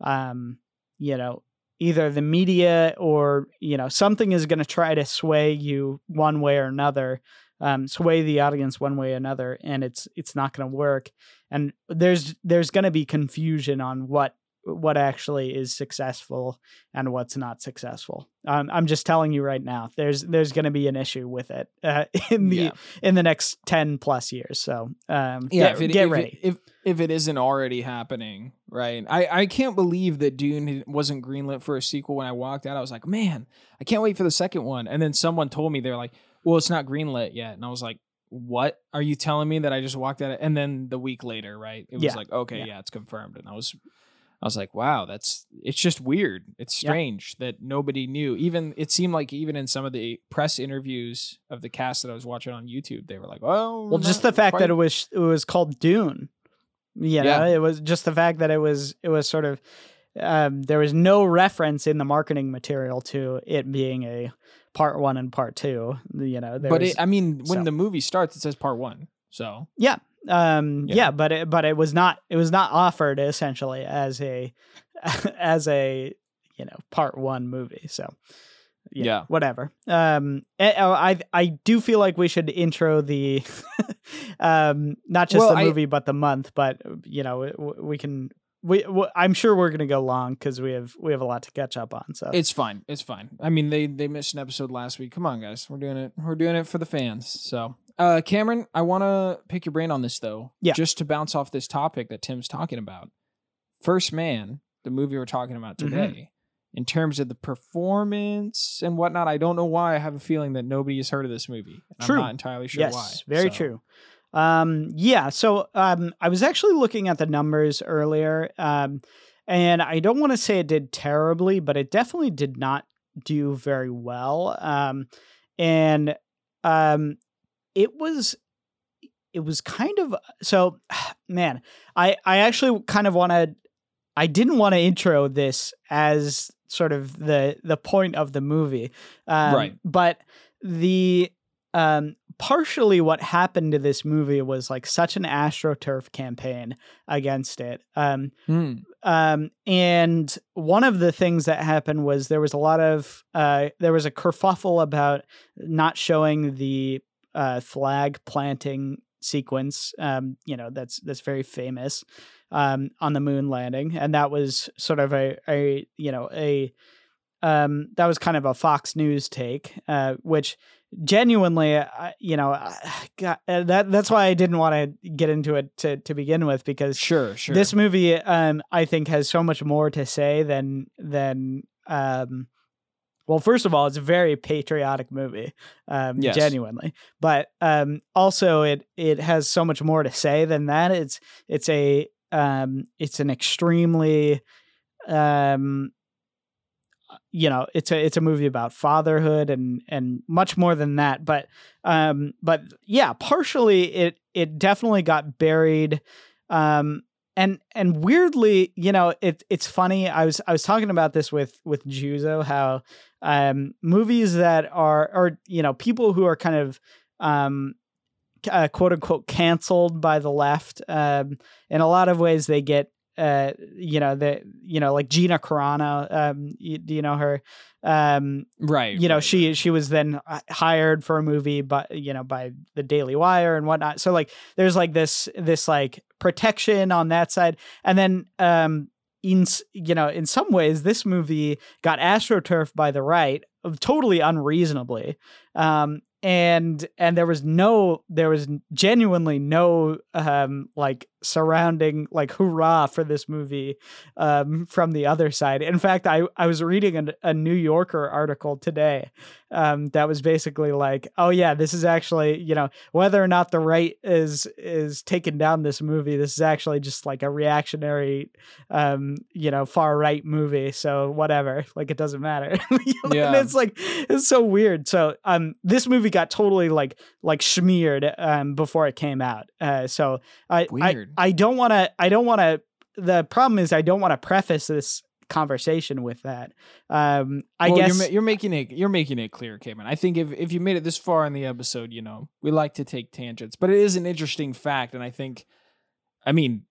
Speaker 1: um, you know, either the media or you know something is going to try to sway you one way or another, um, sway the audience one way or another, and it's it's not going to work. And there's there's going to be confusion on what what actually is successful and what's not successful. Um, I'm just telling you right now. There's there's going to be an issue with it uh, in the yeah. in the next ten plus years. So um, yeah, get, if it, get
Speaker 2: if
Speaker 1: ready.
Speaker 2: It, if if it isn't already happening, right? I I can't believe that Dune wasn't greenlit for a sequel. When I walked out, I was like, man, I can't wait for the second one. And then someone told me they're like, well, it's not greenlit yet, and I was like. What are you telling me that I just walked out? And then the week later, right? It was yeah. like, okay, yeah. yeah, it's confirmed. And I was I was like, wow, that's it's just weird. It's strange yeah. that nobody knew. Even it seemed like even in some of the press interviews of the cast that I was watching on YouTube, they were like, "Oh,
Speaker 1: well, just the fact quite... that it was it was called Dune." You know, yeah, it was just the fact that it was it was sort of um, there was no reference in the marketing material to it being a part one and part two. You know,
Speaker 2: but was, it, I mean, when so. the movie starts, it says part one. So
Speaker 1: yeah, um, yeah. yeah, but it, but it was not it was not offered essentially as a as a you know part one movie. So yeah, yeah. whatever. Um, eh, oh, I I do feel like we should intro the um not just well, the movie I, but the month, but you know we can we, I'm sure we're gonna go long because we have we have a lot to catch up on. So
Speaker 2: it's fine. It's fine. I mean, they they missed an episode last week. Come on, guys, we're doing it. We're doing it for the fans. So uh, Cameron, I want to pick your brain on this though.
Speaker 1: Yeah.
Speaker 2: Just to bounce off this topic that Tim's talking about. First Man, the movie we're talking about mm-hmm. today, mm-hmm. in terms of the performance and whatnot, I don't know why I have a feeling that nobody has heard of this movie.
Speaker 1: True.
Speaker 2: I'm not entirely sure
Speaker 1: yes,
Speaker 2: why.
Speaker 1: Very so. true. Um, yeah. So um, I was actually looking at the numbers earlier, um, and I don't want to say it did terribly, but it definitely did not do very well. Um, and um, it was it was kind of so man i i actually kind of want to i didn't want to intro this as sort of the the point of the movie um,
Speaker 2: right
Speaker 1: but the um partially what happened to this movie was like such an astroturf campaign against it um
Speaker 2: mm.
Speaker 1: um and one of the things that happened was there was a lot of uh there was a kerfuffle about not showing the uh, flag planting sequence. Um, you know, that's that's very famous um, on the moon landing, and that was sort of a a you know a um, that was kind of a Fox News take, uh, which genuinely, uh, you know, uh, that that's why I didn't want to get into it to to begin with because
Speaker 2: sure, sure,
Speaker 1: this movie, um, I think has so much more to say than than um well, first of all, it's a very patriotic movie, um, yes. genuinely. But um, also, it it has so much more to say than that. It's it's a um, it's an extremely um, you know it's a it's a movie about fatherhood and and much more than that but um but yeah partially it it definitely got buried um and and weirdly you know it it's funny i was i was talking about this with with juzo how um movies that are or you know people who are kind of um uh, quote unquote canceled by the left. Um, in a lot of ways, they get uh, you know the you know like Gina Carano. Um, you, do you know her? Um,
Speaker 2: right.
Speaker 1: you know
Speaker 2: right,
Speaker 1: she
Speaker 2: right.
Speaker 1: she was then hired for a movie, but you know by the Daily Wire and whatnot. So like there's like this this like protection on that side, and then um in you know in some ways this movie got astroturfed by the right uh, totally unreasonably um and and there was no there was genuinely no um like surrounding like hurrah for this movie um from the other side in fact i i was reading a, a new yorker article today um that was basically like oh yeah this is actually you know whether or not the right is is taking down this movie this is actually just like a reactionary um you know far right movie so whatever like it doesn't matter
Speaker 2: Yeah.
Speaker 1: and it's like it's so weird so um this movie got totally like like smeared um before it came out uh so i
Speaker 2: Weird.
Speaker 1: i, I don't want to i don't want to the problem is i don't want to preface this conversation with that um i
Speaker 2: Well,
Speaker 1: guess
Speaker 2: you're, ma- you're making it you're making it clear, Cameron. I think if if you made it this far in the episode, you know we like to take tangents, but it is an interesting fact, and I think, I mean,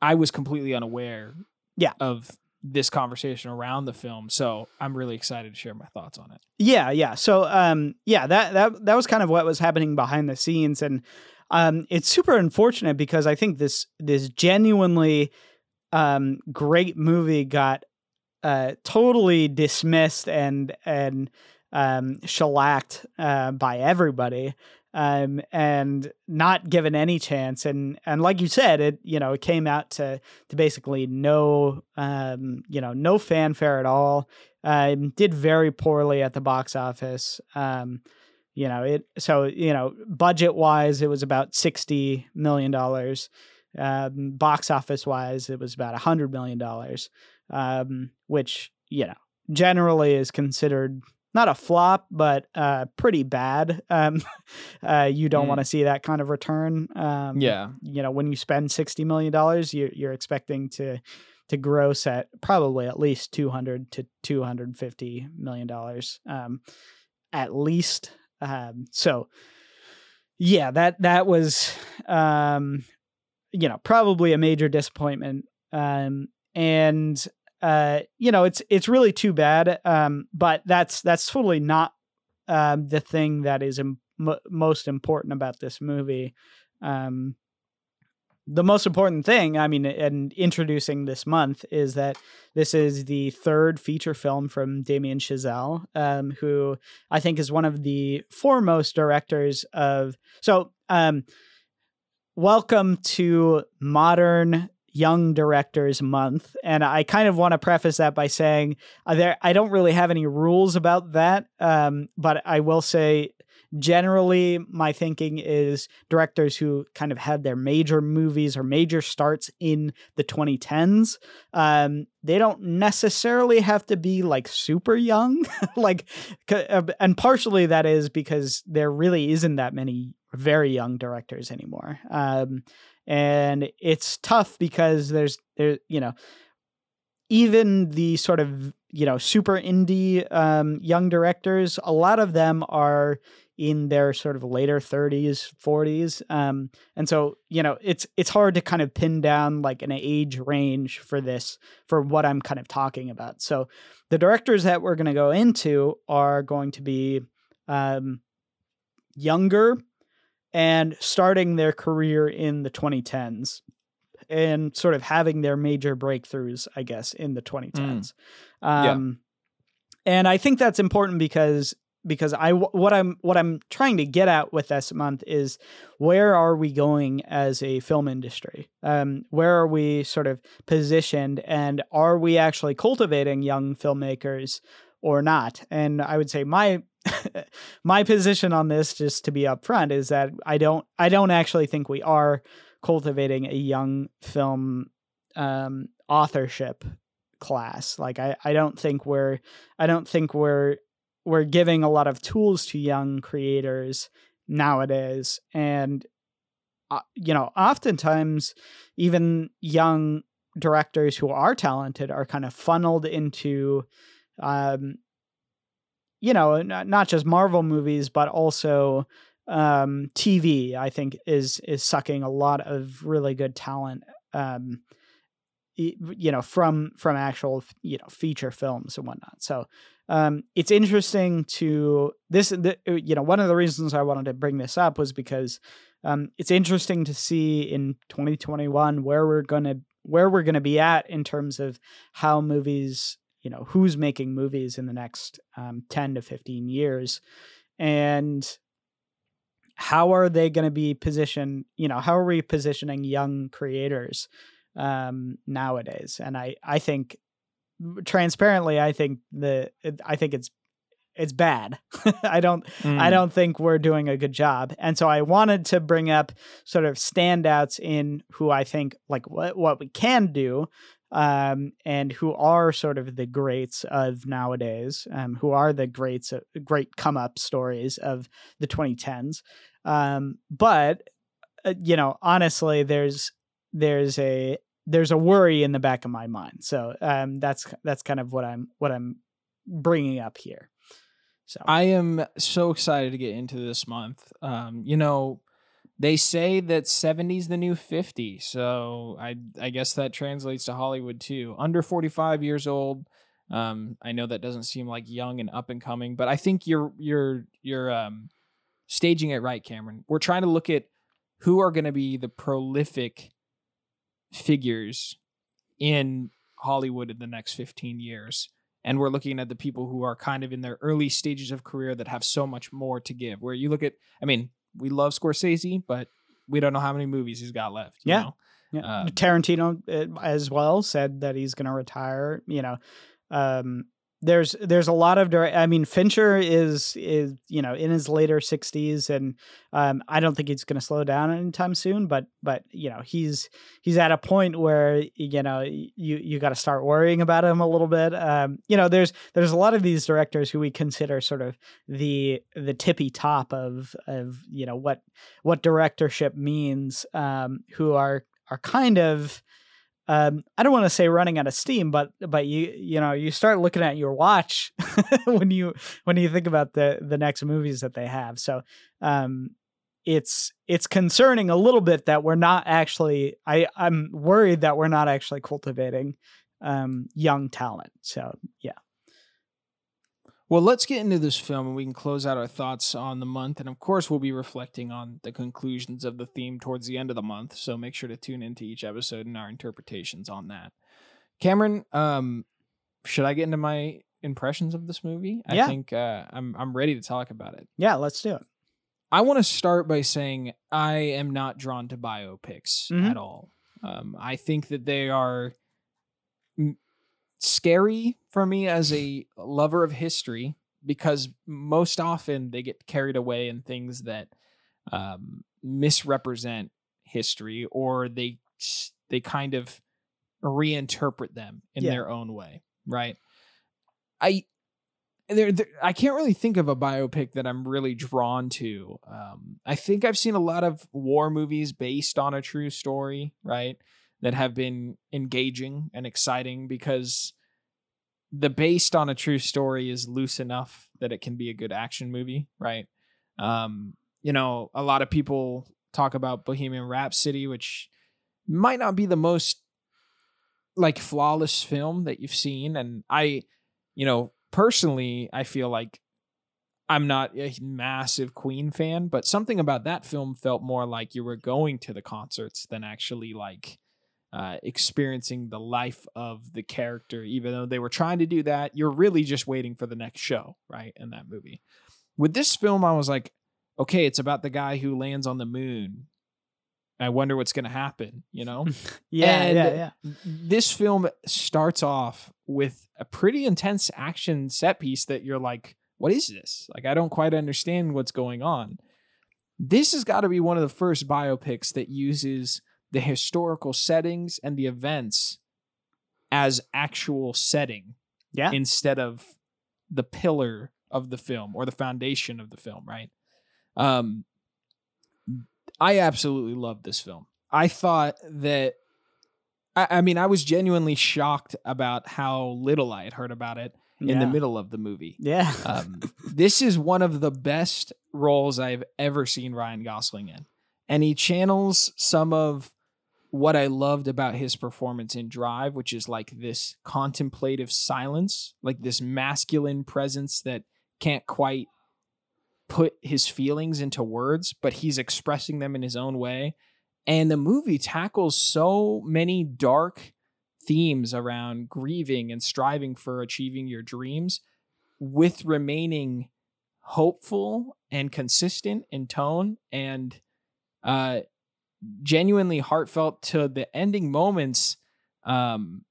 Speaker 2: I was completely unaware,
Speaker 1: Yeah.
Speaker 2: of this conversation around the film, so I'm really excited to share my thoughts on it.
Speaker 1: Yeah, yeah. So um yeah, that that that was kind of what was happening behind the scenes and um it's super unfortunate because I think this this genuinely um great movie got uh totally dismissed and and um shellacked uh by everybody um and not given any chance and and like you said it you know it came out to to basically no um you know no fanfare at all um, did very poorly at the box office. Um, you know, it so you know, budget wise, it was about sixty million dollars. Um, box office wise, it was about a hundred million dollars, um, which you know generally is considered not a flop, but uh, pretty bad. Um, uh, you don't
Speaker 2: Mm.
Speaker 1: want to see that kind of return. Um,
Speaker 2: Yeah,
Speaker 1: you know when you spend 60 million dollars you, you're expecting to to gross at probably at least 200 to 250 million dollars um at least um so yeah that that was um you know probably a major disappointment. Um and uh you know it's it's really too bad um but that's that's totally not um the thing that is Im- most important about this movie. Um the most important thing, I mean, and introducing this month is that this is the third feature film from Damien Chazelle, um, who I think is one of the foremost directors of. So, um, welcome to modern young directors month and i kind of want to preface that by saying uh, there i don't really have any rules about that um, but i will say generally my thinking is directors who kind of had their major movies or major starts in the 2010s um, they don't necessarily have to be like super young like uh, and partially that is because there really isn't that many very young directors anymore um, and it's tough because there's there you know even the sort of you know super indie um, young directors a lot of them are in their sort of later 30s 40s um, and so you know it's it's hard to kind of pin down like an age range for this for what i'm kind of talking about. So the directors that we're going to go into are going to be um, younger and starting their career in the 2010s and sort of having their major breakthroughs i guess in the 2010s
Speaker 2: Yeah.
Speaker 1: um, and i think that's important because because I what I'm what I'm trying to get at with this month is where are we going as a film industry? Um, where are we sort of positioned, and are we actually cultivating young filmmakers or not? And I would say my my position on this, just to be upfront, is that I don't I don't actually think we are cultivating a young film um, authorship class. Like I I don't think we're I don't think we're we're giving a lot of tools to young creators nowadays and uh, you know oftentimes even young directors who are talented are kind of funneled into um you know not just marvel movies but also um, TV, I think, is is sucking a lot of really good talent. Um, you know, from from actual you know feature films and whatnot. So um, it's interesting to this. The, you know, one of the reasons I wanted to bring this up was because um, it's interesting to see in 2021 where we're gonna where we're gonna be at in terms of how movies. You know, who's making movies in the next um, 10 to 15 years, and how are they going to be positioned you know how are we positioning young creators um nowadays and i i think transparently i think the i think it's it's bad i don't
Speaker 2: Mm.
Speaker 1: i don't think we're doing a good job and so i wanted to bring up sort of standouts in who i think like what what we can do um, and who are sort of the greats of nowadays, um, who are the greats, uh, great come up stories of the 2010s. Um, but uh, you know, honestly, there's there's a there's a worry in the back of my mind. So um, that's that's kind of what I'm what I'm bringing up here. So
Speaker 2: I am so excited to get into this month. Um, you know, they say that 70 is the new 50, so I I guess that translates to Hollywood too. Under 45 years old. Um, I know that doesn't seem like young and up and coming, but I think you're you're you're um staging it right, Cameron. We're trying to look at who are going to be the prolific figures in Hollywood in the next 15 years. And we're looking at the people who are kind of in their early stages of career that have so much more to give. Where you look at, I mean, we love Scorsese, but we don't know how many movies he's got left. you
Speaker 1: Yeah.
Speaker 2: know?
Speaker 1: Yeah.
Speaker 2: Um,
Speaker 1: Tarantino uh, as well said that he's going to retire. You know, um, there's there's a lot of direct. I mean, Fincher is is you know in his later sixties, and um, I don't think he's going to slow down anytime soon. But but you know he's he's at a point where you know you you got to start worrying about him a little bit. Um, you know, there's there's a lot of these directors who we consider sort of the the tippy top of of you know what what directorship means, um, who are are kind of um, I don't want to say running out of steam, but but you you know you start looking at your watch when you when you think about the the next movies that they have. So um, it's it's concerning a little bit that we're not actually. I I'm worried that we're not actually cultivating um, young talent. So yeah,
Speaker 2: Well, let's get into this film and we can close out our thoughts on the month. And of course, we'll be reflecting on the conclusions of the theme towards the end of the month. So make sure to tune into each episode and our interpretations on that. Cameron, um, should I get into my impressions of this movie? I
Speaker 1: Yeah.
Speaker 2: think uh, I'm I'm ready to talk about it.
Speaker 1: yeah, let's do it.
Speaker 2: I want to start by saying I am not drawn to biopics
Speaker 1: Mhm.
Speaker 2: at all. Um, I think that they are scary for me as a lover of history because most often they get carried away in things that um, misrepresent history or they they kind of reinterpret them in
Speaker 1: Yeah.
Speaker 2: their own way, right? I there, there I can't really think of a biopic that I'm really drawn to. Um, I think I've seen a lot of war movies based on a true story, right? That have been engaging and exciting because the based on a true story is loose enough that it can be a good action movie, right? Um, you know, a lot of people talk about Bohemian Rhapsody, which might not be the most like flawless film that you've seen, and I, you know, personally, I feel like I'm not a massive Queen fan, but something about that film felt more like you were going to the concerts than actually like uh, experiencing the life of the character. Even though they were trying to do that, you're really just waiting for the next show, right? In that movie. With this film, I was like, okay, it's about the guy who lands on the moon. I wonder what's going to happen, you know?
Speaker 1: Yeah,
Speaker 2: And-
Speaker 1: yeah, yeah.
Speaker 2: this film starts off with a pretty intense action set piece that you're like, what is this? Like, I don't quite understand what's going on. This has got to be one of the first biopics that uses the historical settings and the events as actual setting
Speaker 1: Yeah.
Speaker 2: instead of the pillar of the film or the foundation of the film, right? Um, I absolutely love this film. I thought that, I, I mean, I was genuinely shocked about how little I had heard about it in
Speaker 1: Yeah.
Speaker 2: the middle of the movie.
Speaker 1: Yeah.
Speaker 2: Um, this is one of the best roles I've ever seen Ryan Gosling in. And he channels some of what I loved about his performance in Drive, which is like this contemplative silence, like this masculine presence that can't quite put his feelings into words, but he's expressing them in his own way. And the movie tackles so many dark themes around grieving and striving for achieving your dreams with remaining hopeful and consistent in tone and uh genuinely heartfelt to the ending moments um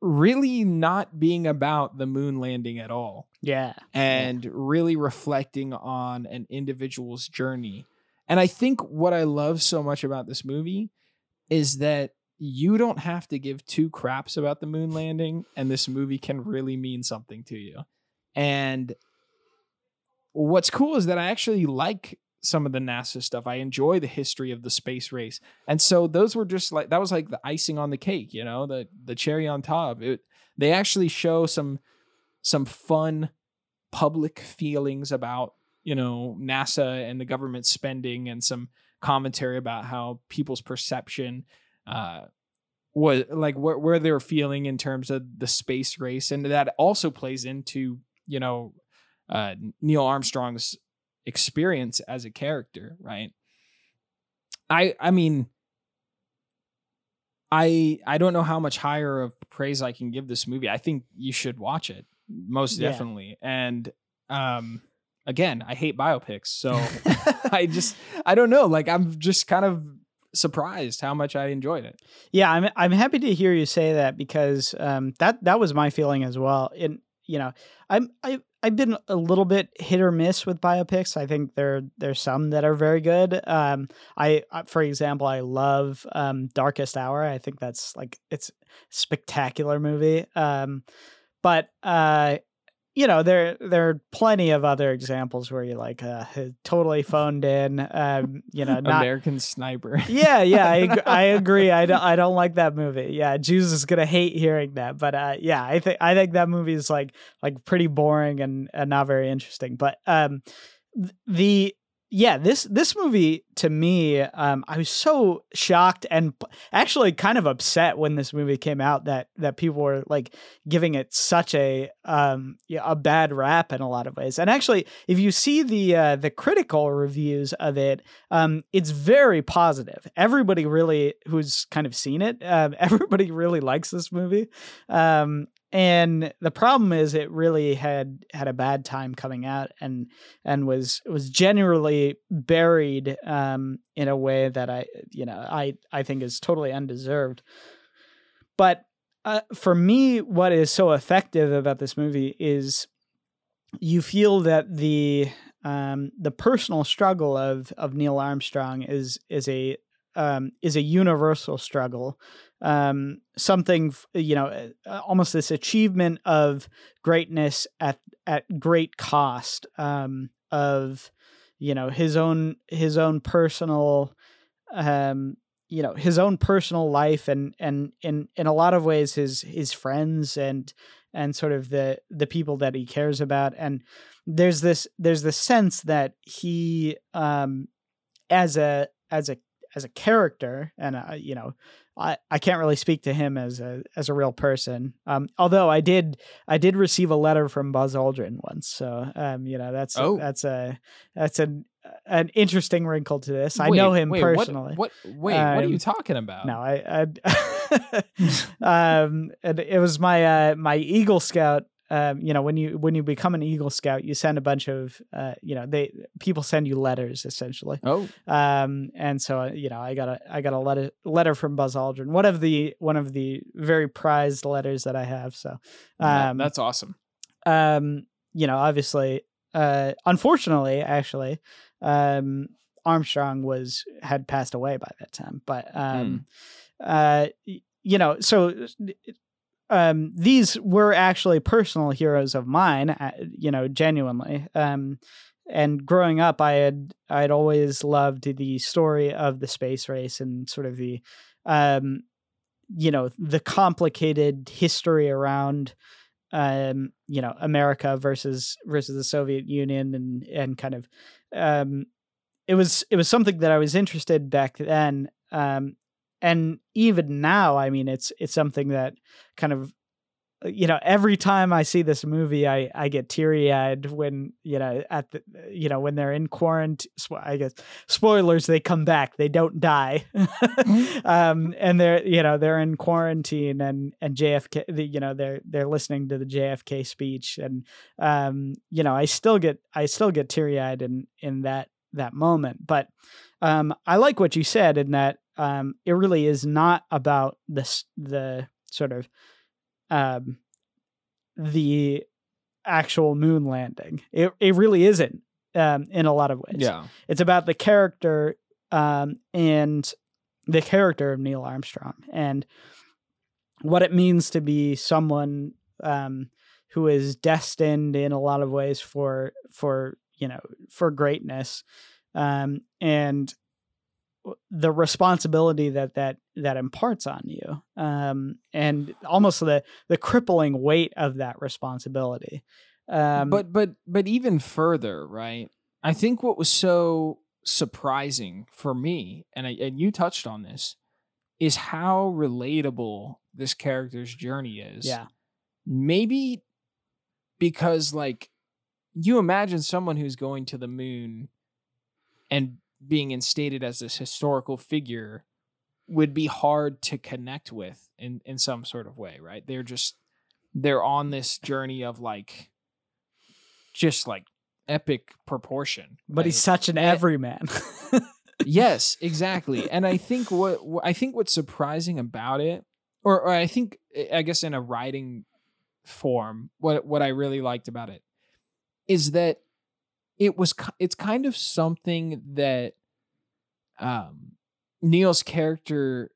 Speaker 2: really not being about the moon landing at all
Speaker 1: Yeah.
Speaker 2: and really reflecting on an individual's journey. And I think what I love so much about this movie is that you don't have to give two craps about the moon landing, and this movie can really mean something to you. And what's cool is that I actually like some of the NASA stuff. I enjoy the history of the space race. And so those were just like that was like the icing on the cake, you know, the the cherry on top. It, they actually show some some fun public feelings about you know NASA and the government spending and some commentary about how people's perception uh was like where, where they're feeling in terms of the space race and that also plays into you know uh Neil Armstrong's experience as a character right I I mean I I don't know how much higher of praise I can give this movie. I think you should watch it most
Speaker 1: Yeah.
Speaker 2: definitely. And um again, I hate biopics, so I just I don't know, like I'm just kind of surprised how much I enjoyed it.
Speaker 1: Yeah, I'm I'm happy to hear you say that because um, that that was my feeling as well. And you know, I'm I I've been a little bit hit or miss with biopics. I think there there's some that are very good. Um, I uh, for example, I love um, Darkest Hour. I think that's like it's spectacular movie. Um, but uh, you know, there there are plenty of other examples where you're like uh, totally phoned in. Um, you know, not
Speaker 2: American Sniper.
Speaker 1: yeah, yeah, I, I agree. I don't, I don't like that movie. Yeah, Jews is gonna hate hearing that, but uh, yeah, I think I think that movie is like like pretty boring and, and not very interesting. But um, the yeah, this this movie to me, um, I was so shocked and actually kind of upset when this movie came out that that people were like giving it such a um yeah, a bad rap in a lot of ways. And actually, if you see the uh, the critical reviews of it, um, it's very positive. Everybody really who's kind of seen it, um, everybody really likes this movie. Um, and the problem is, it really had had a bad time coming out, and and was was generally buried um, in a way that I you know I I think is totally undeserved. But uh, for me, what is so effective about this movie is you feel that the um, the personal struggle of of Neil Armstrong is is a um, is a universal struggle, um, something you know, uh, almost this achievement of greatness at at great cost um, of you know his own his own personal um, you know his own personal life and and in in a lot of ways his his friends and and sort of the the people that he cares about. And there's this there's this sense that he um as a as a as a character and uh, you know I, I can't really speak to him as a as a real person um although I did I did receive a letter from Buzz Aldrin once so um you know that's
Speaker 2: Oh.
Speaker 1: that's a that's an an interesting wrinkle to this I know him
Speaker 2: wait,
Speaker 1: personally
Speaker 2: What, wait, what are you
Speaker 1: Um,
Speaker 2: talking about?
Speaker 1: no, I, I um, and it was my uh, my Eagle Scout. Um, you know, when you when you become an Eagle Scout, you send a bunch of uh, you know, they people send you letters essentially.
Speaker 2: Oh,
Speaker 1: Um, and so uh, you know, I got a I got a letter letter from Buzz Aldrin, one of the one of the very prized letters that I have. So, um,
Speaker 2: that's awesome.
Speaker 1: um, you know, obviously, uh, unfortunately, actually, um, Armstrong was had passed away by that time. But um, uh, you know, so um, these were actually personal heroes of mine. uh, You know, genuinely. Um, and growing up, I had I'd always loved the story of the space race and sort of the, um, you know, the complicated history around um, you know, America versus versus the Soviet Union, and and kind of, um, it was it was something that I was interested back then, um, and even now, I mean, it's it's something that kind of you know every time i see this movie i i get teary eyed when you know at the you know when they're in quarantine i guess spoilers they come back they don't die
Speaker 2: Mm-hmm.
Speaker 1: um and they're you know they're in quarantine and and jfk the- you know they're they're listening to the jfk speech and um you know i still get i still get teary eyed in in that that moment but um i like what you said in that um it really is not about this the sort of um, the actual moon landing. It it really isn't um, in a lot of ways.
Speaker 2: Yeah.
Speaker 1: It's about the character um, and the character of Neil Armstrong and what it means to be someone um, who is destined in a lot of ways for for you know for greatness um, and the responsibility that that that imparts on you um, and almost the the crippling weight of that responsibility um,
Speaker 2: but but but even further, right? I think what was so surprising for me, and I, and you touched on this, is how relatable this character's journey is.
Speaker 1: yeah
Speaker 2: Maybe because like you imagine someone who's going to the moon and being instated as this historical figure would be hard to connect with in in some sort of way, right? They're just they're on this journey of like just like epic proportion.
Speaker 1: but he's such an everyman
Speaker 2: yes, exactly. And I think what, what I think what's surprising about it, or, or I think I guess in a writing form, what what I really liked about it is that it was it's kind of something that um Neil's character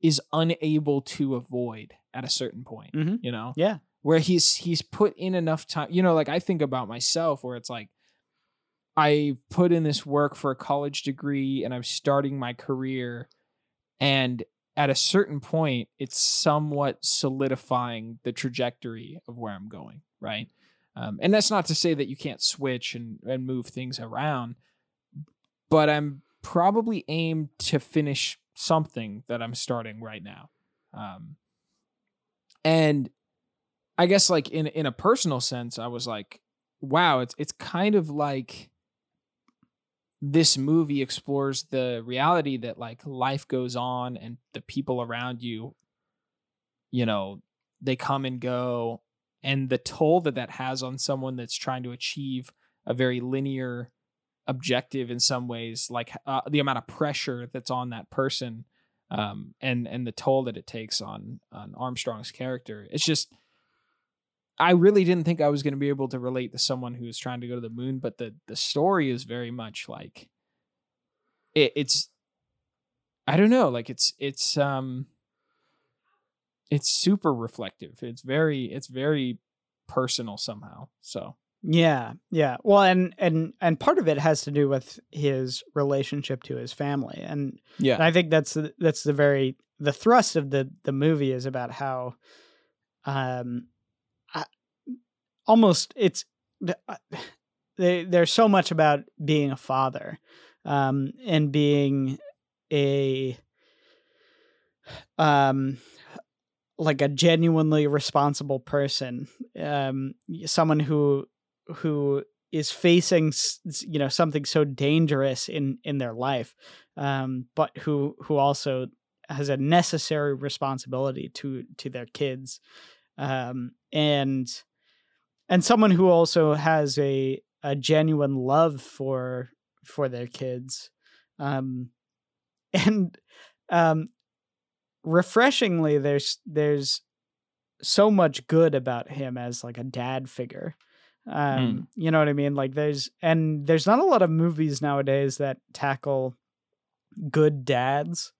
Speaker 2: is unable to avoid at a certain point.
Speaker 1: Mhm.
Speaker 2: You know,
Speaker 1: yeah
Speaker 2: where he's he's put in enough time you know like i think about myself where it's like i put in this work for a college degree and i'm starting my career and at a certain point it's somewhat solidifying the trajectory of where i'm going right um, and that's not to say that you can't switch and, and move things around but i'm probably aimed to finish something that i'm starting right now. Um, and I guess like in in a personal sense, I was like, wow, it's it's kind of like this movie explores the reality that like life goes on and the people around you, you know, they come and go, and the toll that that has on someone that's trying to achieve a very linear objective in some ways, like uh, the amount of pressure that's on that person, um, and and the toll that it takes on on Armstrong's character. It's just I really didn't think I was going to be able to relate to someone who's trying to go to the moon, but the the story is very much like it, it's I don't know, like it's it's um it's super reflective. It's very it's very personal somehow. So
Speaker 1: Yeah, yeah. Well, and and and part of it has to do with his relationship to his family, and,
Speaker 2: yeah,
Speaker 1: and I think that's the, that's the very the thrust of the the movie is about how, um, I, almost it's they, there's so much about being a father, um, and being a, um, like a genuinely responsible person, um, someone who who is facing you know something so dangerous in in their life um but who who also has a necessary responsibility to to their kids um and and someone who also has a a genuine love for for their kids um and um refreshingly there's there's so much good about him as like a dad figure. Um you know what i mean? Like there's and there's not a lot of movies nowadays that tackle good dads.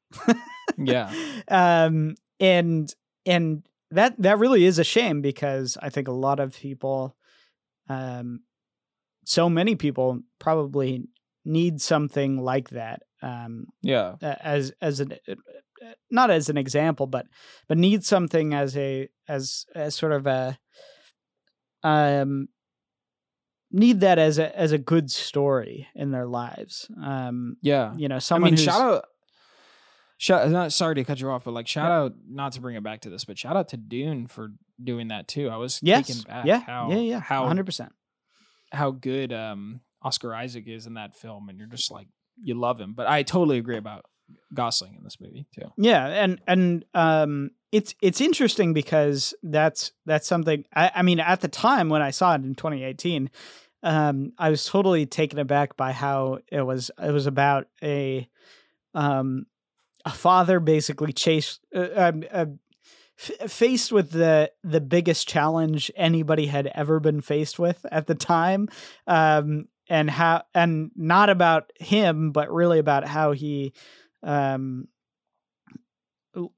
Speaker 2: Yeah,
Speaker 1: um and and that that really is a shame because i think a lot of people um so many people probably need something like that um
Speaker 2: yeah,
Speaker 1: as as an not as an example but but need something as a as as sort of a um need that as a as a good story in their lives. Um,
Speaker 2: Yeah.
Speaker 1: you know,
Speaker 2: I
Speaker 1: someone
Speaker 2: mean,
Speaker 1: who's
Speaker 2: shout out. Shout, not sorry to cut you off, but like shout out, not to bring it back to this, but shout out to Dune for doing that too. I was
Speaker 1: yes,
Speaker 2: taken back
Speaker 1: yeah,
Speaker 2: how
Speaker 1: yeah, yeah,
Speaker 2: how
Speaker 1: hundred percent.
Speaker 2: how good um Oscar Isaac is in that film, and you're just like you love him. But I totally agree about Gosling in this movie too.
Speaker 1: Yeah, and and um, it's it's interesting because that's that's something. I, I mean, at the time when I saw it in 2018, um, I was totally taken aback by how it was. It was about a um, a father basically chased uh, um, uh, f- faced with the the biggest challenge anybody had ever been faced with at the time um and how and not about him but really about how he um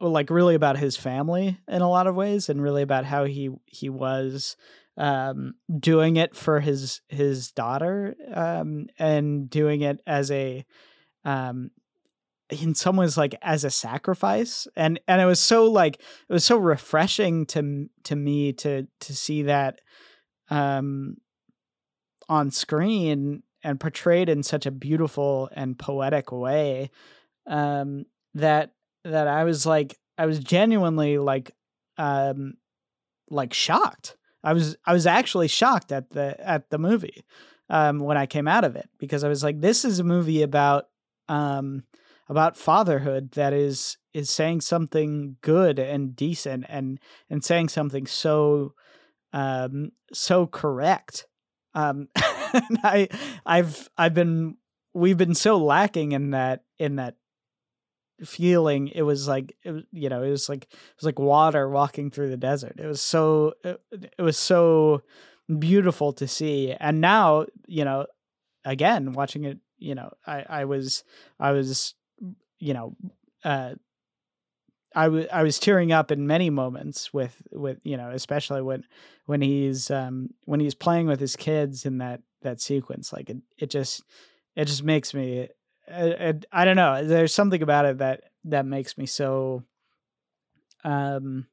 Speaker 1: like really about his family in a lot of ways and really about how he he was um doing it for his his daughter um and doing it as a um in some ways like as a sacrifice. And and it was so like it was so refreshing to to me to to see that um on screen and portrayed in such a beautiful and poetic way um that that I was like I was genuinely like um like shocked. I was I was actually shocked at the at the movie um when I came out of it because I was like this is a movie about um about fatherhood that is is saying something good and decent and and saying something so um so correct um i i've i've been we've been so lacking in that in that feeling it was like it you know it was like it was like water walking through the desert. It was so it, it was so beautiful to see. And now you know again watching it you know i i was i was you know uh I was I was tearing up in many moments with with you know especially when when he's um when he's playing with his kids in that that sequence. Like it it just it just makes me I, I don't know there's something about it that that makes me so um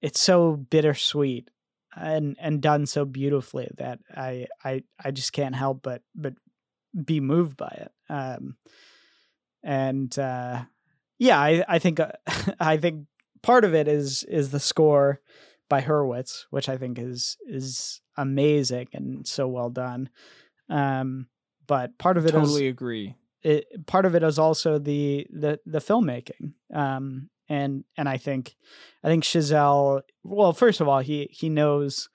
Speaker 1: it's so bittersweet and and done so beautifully that I I I just can't help but but be moved by it um and uh yeah I I think uh, I think part of it is is the score by Hurwitz which I think is is amazing and so well done um but part of it is
Speaker 2: Totally agree.
Speaker 1: it, part of it is also the the the filmmaking um and and i think i think Chazelle well first of all he he knows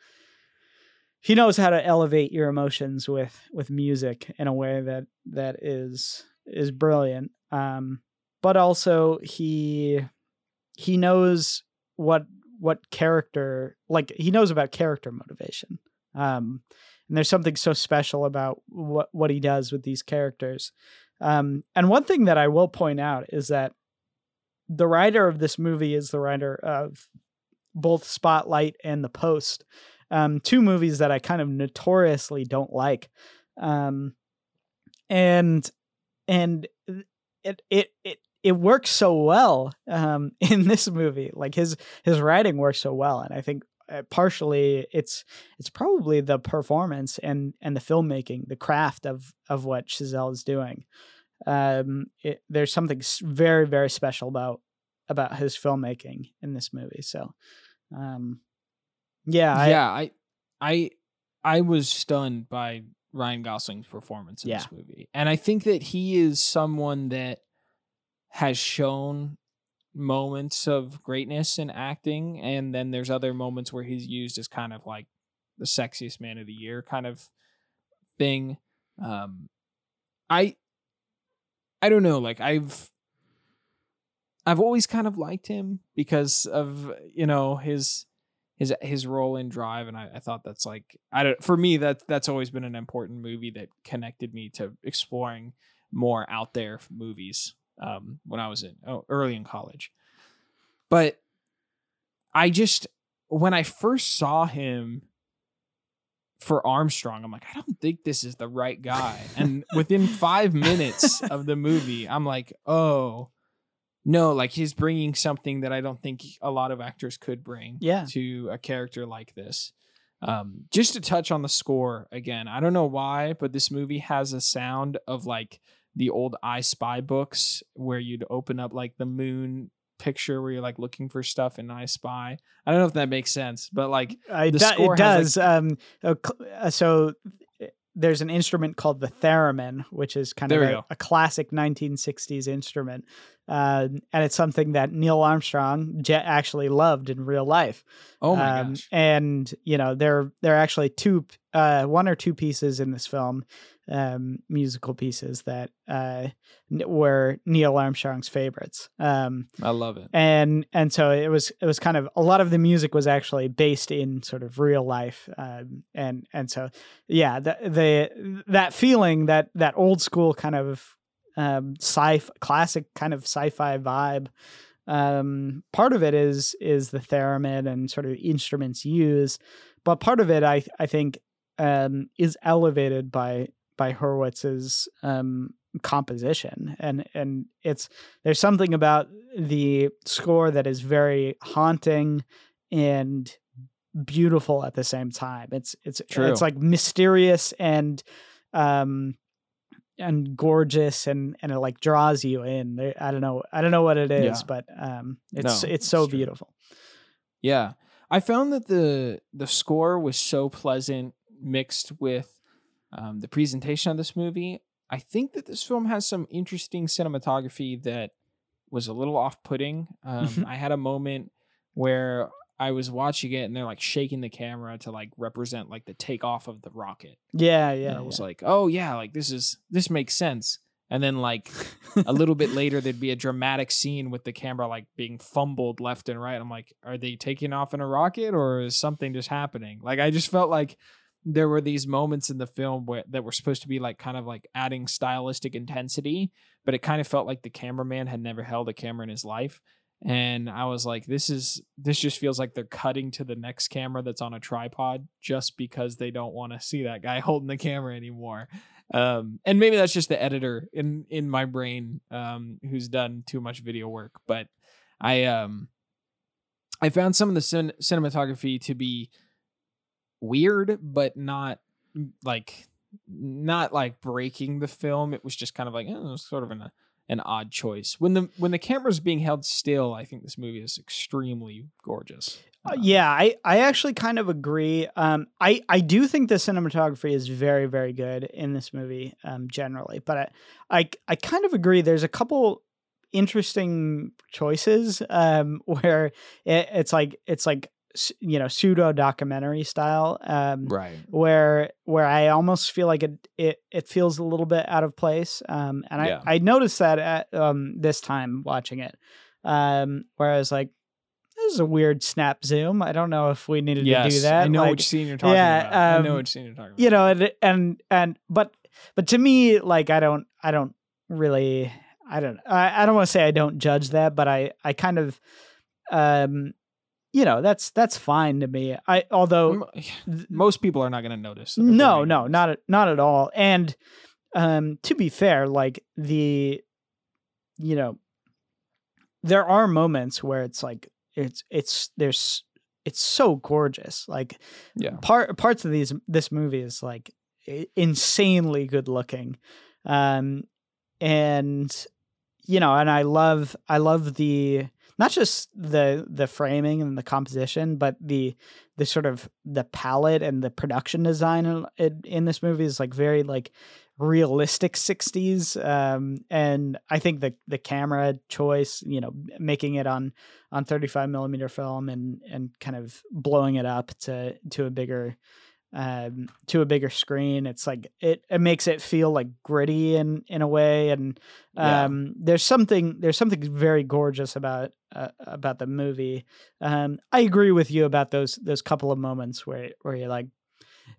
Speaker 1: he knows how to elevate your emotions with with music in a way that that is is brilliant um but also he he knows what what character like he knows about character motivation um and there's something so special about what what he does with these characters um, and one thing that I will point out is that the writer of this movie is the writer of both Spotlight and The Post, um, two movies that I kind of notoriously don't like, um, and and it it it it works so well um, in this movie. Like his his writing works so well, and I think partially it's it's probably the performance and and the filmmaking, the craft of of what Chazelle is doing. Um, it, there's something very very special about about his filmmaking in this movie. So, um, yeah, I,
Speaker 2: yeah, I, I, I was stunned by Ryan Gosling's performance in this movie, and I think that he is someone that has shown moments of greatness in acting, and then there's other moments where he's used as kind of like the sexiest man of the year kind of thing. Um, I, I don't know, like I've. I've always kind of liked him because of you know his his his role in Drive, and I, I thought that's like I don't for me that that's always been an important movie that connected me to exploring more out there movies um, when I was in oh, early in college. But I just when I first saw him for Armstrong, I'm like, I don't think this is the right guy. And within five minutes of the movie, I'm like, oh no, like he's bringing something that I don't think a lot of actors could bring
Speaker 1: Yeah.
Speaker 2: to a character like this. Um, just to touch on the score again, I don't know why, but this movie has a sound of like the old I Spy books where you'd open up like the moon picture where you're like looking for stuff in I Spy. I don't know if that makes sense, but like
Speaker 1: I,
Speaker 2: the
Speaker 1: do-
Speaker 2: score
Speaker 1: it does. um, uh, so uh, there's an instrument called the theremin, which is kind
Speaker 2: There
Speaker 1: of a, a classic 1960s instrument, uh, and it's something that Neil Armstrong actually loved in real life.
Speaker 2: oh my
Speaker 1: Um,
Speaker 2: gosh,
Speaker 1: And you know, there there are actually two, uh, one or two pieces in this film, um, musical pieces that uh, were Neil Armstrong's favorites. Um,
Speaker 2: I love it.
Speaker 1: and and so it was it was kind of a lot of the music was actually based in sort of real life um, and and so yeah the, the that feeling that that old school kind of um sci classic kind of sci-fi vibe um part of it is is the theremin and sort of instruments used but part of it i i think um is elevated by by Hurwitz's um composition and and it's there's something about the score that is very haunting and beautiful at the same time it's it's
Speaker 2: True.
Speaker 1: it's like mysterious and um and gorgeous and and it like draws you in i don't know i don't know what it is
Speaker 2: Yeah.
Speaker 1: but um it's
Speaker 2: No,
Speaker 1: it's so
Speaker 2: it's
Speaker 1: beautiful
Speaker 2: Yeah. I found that the the score was so pleasant mixed with um, the presentation of this movie. I think that this film has some interesting cinematography that was a little off-putting. Um,
Speaker 1: Mhm.
Speaker 2: I had a moment where I was watching it and they're like shaking the camera to like represent like the takeoff of the rocket.
Speaker 1: yeah
Speaker 2: And
Speaker 1: yeah,
Speaker 2: I was
Speaker 1: yeah.
Speaker 2: like, oh yeah, like this is this makes sense. And then like a little bit later there'd be a dramatic scene with the camera like being fumbled left and right. I'm like, are they taking off in a rocket or is something just happening? Like I just felt like there were these moments in the film where that were supposed to be like kind of like adding stylistic intensity, but it kind of felt like the cameraman had never held a camera in his life. And I was like, this is this just feels like they're cutting to the next camera that's on a tripod just because they don't want to see that guy holding the camera anymore um and maybe that's just the editor in in my brain um who's done too much video work but i um i found some of the cin- cinematography to be weird but not like not like breaking the film it was just kind of like eh, it was sort of an an odd choice when the when the camera's being held still i think this movie is extremely gorgeous
Speaker 1: Uh,
Speaker 2: Um,
Speaker 1: yeah, I, I actually kind of agree. Um, I, I do think the cinematography is very, very good in this movie, um, generally. But I, I, I kind of agree. There's a couple interesting choices, um, where it, it's like it's like you know pseudo documentary style, um,
Speaker 2: right
Speaker 1: where where I almost feel like it it, it feels a little bit out of place. Um, and
Speaker 2: Yeah.
Speaker 1: I I noticed that at um this time watching it, um, where I was like, this is a weird snap zoom. I don't know if we needed to do that.
Speaker 2: i know
Speaker 1: like,
Speaker 2: which scene you're talking
Speaker 1: yeah,
Speaker 2: about i know
Speaker 1: um,
Speaker 2: which scene you're talking about
Speaker 1: you know, and, and and but but to me, like I don't I don't really I don't I, I don't want to say I don't judge that, but I I kind of um you know that's that's fine to me. I although
Speaker 2: most people are not going to notice.
Speaker 1: no no not at, not at all and um to be fair like the you know there are moments where it's like it's it's there's it's so gorgeous like
Speaker 2: Yeah.
Speaker 1: part parts of these this movie is like insanely good looking um and you know and i love i love the not just the the framing and the composition but the the sort of the palette and the production design in, in- this movie is like very like realistic 60s um and i think the the camera choice you know making it on on 35 millimeter film and and kind of blowing it up to to a bigger um to a bigger screen. It's like it it makes it feel like gritty in in a way and
Speaker 2: Yeah.
Speaker 1: um there's something there's something very gorgeous about uh, about the movie. Um i agree with you about those those couple of moments where where you're like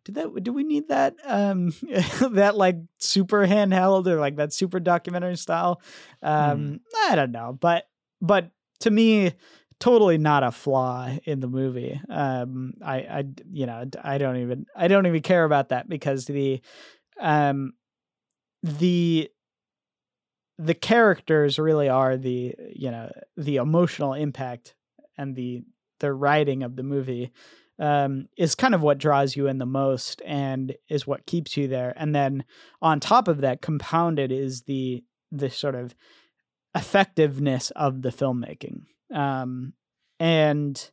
Speaker 1: did that do we need that um that like super handheld or like that super documentary style? Um i don't know but but to me totally not a flaw in the movie um i i you know i don't even i don't even care about that because the um the the characters really are the you know the emotional impact and the the writing of the movie um, is kind of what draws you in the most and is what keeps you there. And then on top of that, compounded is the the sort of effectiveness of the filmmaking. Um, and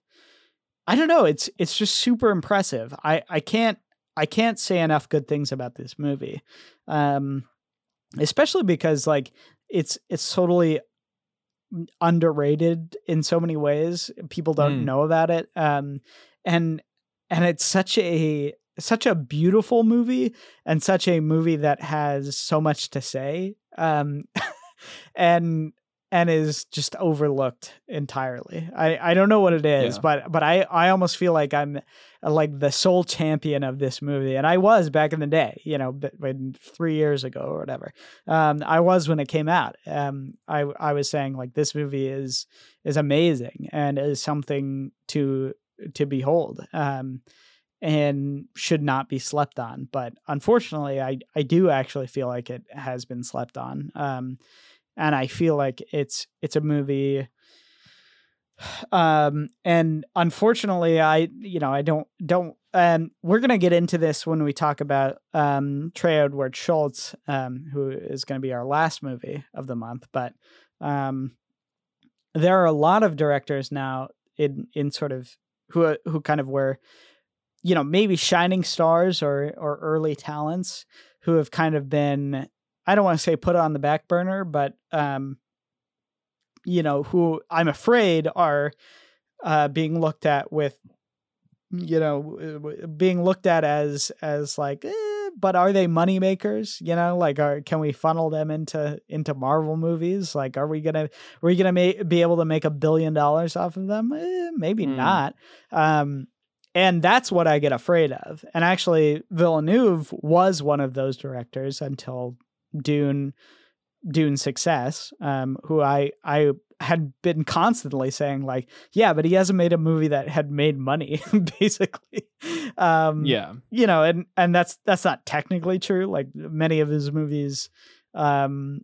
Speaker 1: I don't know, it's it's just super impressive. I I can't I can't say enough good things about this movie. Um, especially because like it's it's totally underrated in so many ways. People don't
Speaker 2: Mm.
Speaker 1: know about it. Um, and and it's such a such a beautiful movie and such a movie that has so much to say. Um, and and is just overlooked entirely. I I don't know what it is,
Speaker 2: Yeah.
Speaker 1: but but I I almost feel like I'm uh, like the sole champion of this movie, and I was back in the day, you know, when three years ago or whatever. Um, I was when it came out. Um, I I was saying like this movie is is amazing and is something to to behold. Um, and should not be slept on. But unfortunately, I I do actually feel like it has been slept on. Um, and I feel like it's it's a movie. Um, and unfortunately, I you know I don't don't. Um, we're gonna get into this when we talk about um Trey Edward Shults, um, who is gonna be our last movie of the month. But um, there are a lot of directors now in in sort of who who kind of were you know maybe shining stars or or early talents who have kind of been I don't want to say put on the back burner but um you know who I'm afraid are uh being looked at with you know being looked at as as like eh, but are they money makers you know like are can we funnel them into into marvel movies like are we gonna are we gonna ma- be able to make a billion dollars off of them eh, maybe
Speaker 2: Hmm.
Speaker 1: not um and that's what I get afraid of. And actually, Villeneuve was one of those directors until Dune, Dune success. Um, who I I had been constantly saying like, yeah, but he hasn't made a movie that had made money, basically. Um,
Speaker 2: Yeah.
Speaker 1: you know, and and that's that's not technically true. Like many of his movies, um,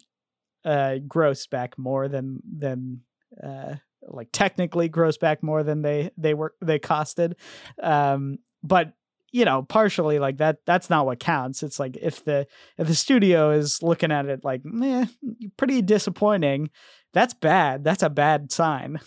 Speaker 1: uh, grossed back more than than uh like technically gross back more than they they were they costed um but you know partially like that that's not what counts it's like if the if the studio is looking at it like meh, pretty disappointing that's bad that's a bad sign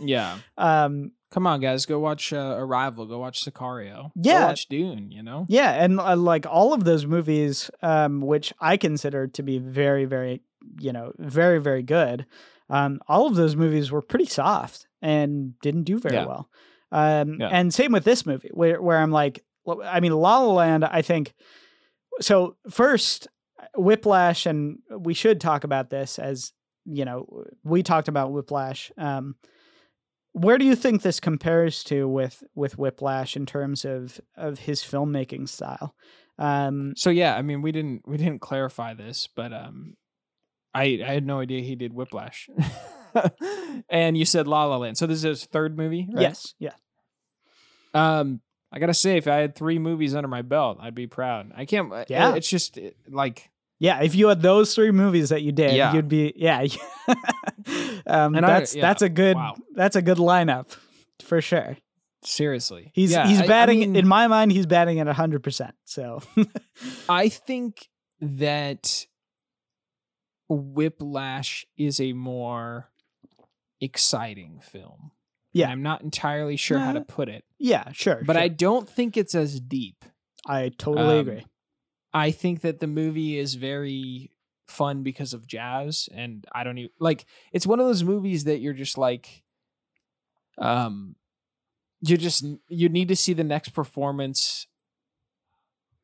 Speaker 2: Yeah.
Speaker 1: um
Speaker 2: Come on, guys. Go watch uh, Arrival. Go watch Sicario.
Speaker 1: Yeah.
Speaker 2: Go watch Dune, you know?
Speaker 1: yeah and uh, like all of those movies um which i consider to be very very you know very very good um all of those movies were pretty soft and didn't do very
Speaker 2: Yeah.
Speaker 1: well um
Speaker 2: Yeah.
Speaker 1: and same with this movie where where i'm like i mean la la land i think so first whiplash and we should talk about this as you know we talked about whiplash um where do you think this compares to with with whiplash in terms of of his filmmaking style um
Speaker 2: So yeah, I mean, we didn't we didn't clarify this, but um, I I had no idea he did Whiplash. and you said La La Land. So this is his third movie, right?
Speaker 1: yes yeah
Speaker 2: Um, I gotta say, if I had three movies under my belt, I'd be proud. I can't. uh,
Speaker 1: Yeah.
Speaker 2: It's just it- like,
Speaker 1: yeah if you had those three movies that you did
Speaker 2: Yeah.
Speaker 1: you'd be yeah um
Speaker 2: And I-
Speaker 1: that's
Speaker 2: yeah,
Speaker 1: that's a good
Speaker 2: wow.
Speaker 1: that's a good lineup for sure
Speaker 2: seriously,
Speaker 1: he's
Speaker 2: Yeah,
Speaker 1: he's
Speaker 2: I- I
Speaker 1: batting
Speaker 2: mean,
Speaker 1: in my mind he's batting at 100% so
Speaker 2: I think that Whiplash is a more exciting film.
Speaker 1: Yeah.
Speaker 2: I'm not entirely sure how to put it,
Speaker 1: yeah sure
Speaker 2: but
Speaker 1: sure.
Speaker 2: I don't think it's as deep.
Speaker 1: i totally
Speaker 2: um,
Speaker 1: agree
Speaker 2: I think that the movie is very fun because of jazz, and I don't even like. It's one of those movies that you're just like, um, you just you need to see the next performance.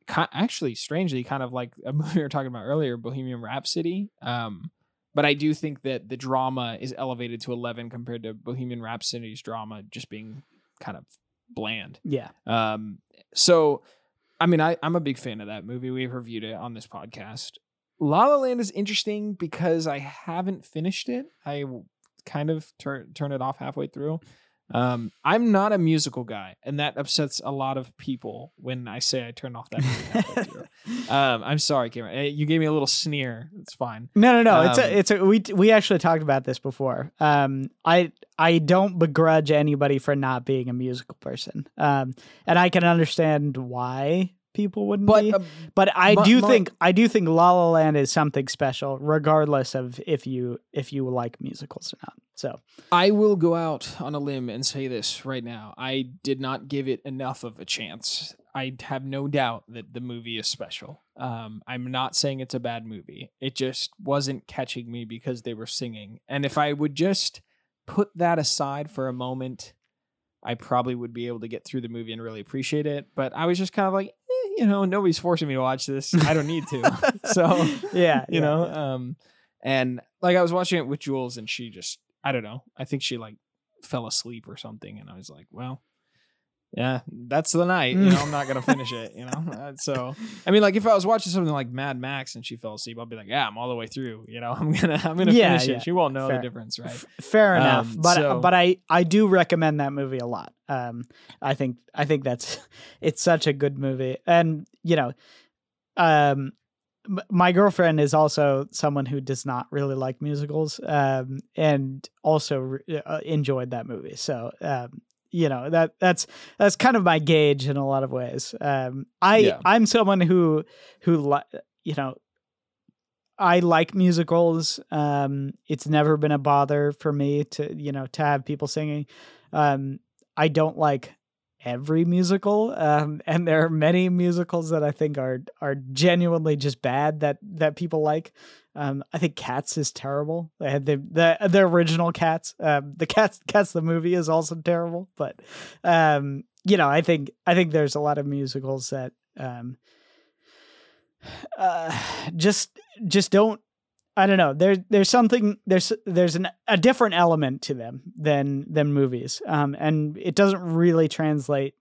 Speaker 2: Actually, strangely, kind of like a movie we were talking about earlier, Bohemian Rhapsody. Um, but I do think that the drama is elevated to eleven compared to Bohemian Rhapsody's drama just being kind of bland.
Speaker 1: yeah
Speaker 2: Um, so, I mean, I, I'm a big fan of that movie. We've reviewed it on this podcast. La La Land is interesting because I haven't finished it. I kind of turn turn it off halfway through. Um, I'm not a musical guy, and that upsets a lot of people when I say I turn off that. Um, I'm sorry, Cameron. Eh, You gave me a little sneer. It's fine.
Speaker 1: No, no, no. it's
Speaker 2: Um,
Speaker 1: a, it's a. We we actually talked about this before. Um, I I don't begrudge anybody for not being a musical person. Um, and I can understand why people wouldn't
Speaker 2: But
Speaker 1: be.
Speaker 2: uh,
Speaker 1: But I
Speaker 2: my-
Speaker 1: do
Speaker 2: my-
Speaker 1: think I do think La La Land is something special, regardless of if you if you like musicals or not. So
Speaker 2: I will go out on a limb and say this right now. I did not give it enough of a chance. I have no doubt that the movie is special. Um, I'm not saying it's a bad movie. It just wasn't catching me because they were singing. And if I would just put that aside for a moment, I probably would be able to get through the movie and really appreciate it. But I was just kind of like, you know, nobody's forcing me to watch this. I don't need to. so
Speaker 1: yeah,
Speaker 2: you
Speaker 1: yeah,
Speaker 2: know
Speaker 1: yeah.
Speaker 2: um and like i was watching it with jules and she just i don't know i think she like fell asleep or something and i was like well yeah that's the night you know i'm not gonna finish it you know Uh, so i mean like if i was watching something like mad max and she fell asleep i'll be like yeah i'm all the way through you know i'm gonna i'm gonna
Speaker 1: Yeah,
Speaker 2: finish
Speaker 1: yeah.
Speaker 2: it she won't know
Speaker 1: Fair.
Speaker 2: the difference right
Speaker 1: F- Fair enough,
Speaker 2: Um,
Speaker 1: but
Speaker 2: so-
Speaker 1: but I I do recommend that movie a lot. Um, I think I think that's it's such a good movie, and you know, um, my girlfriend is also someone who does not really like musicals, um, and also re- uh, enjoyed that movie. So, um, you know that that's that's kind of my gauge in a lot of ways. Um, I
Speaker 2: Yeah.
Speaker 1: I'm someone who who li- you know I like musicals. Um, it's never been a bother for me to, you know, to have people singing. Um, I don't like every musical, um, and there are many musicals that I think are are genuinely just bad that that people like. Um, I think Cats is terrible. They had the the the original Cats. Um, the Cats Cats the movie is also terrible, but um, you know, I think I think there's a lot of musicals that um, uh, just just don't I don't know. There there's something there's there's an a different element to them than than movies. Um and it doesn't really translate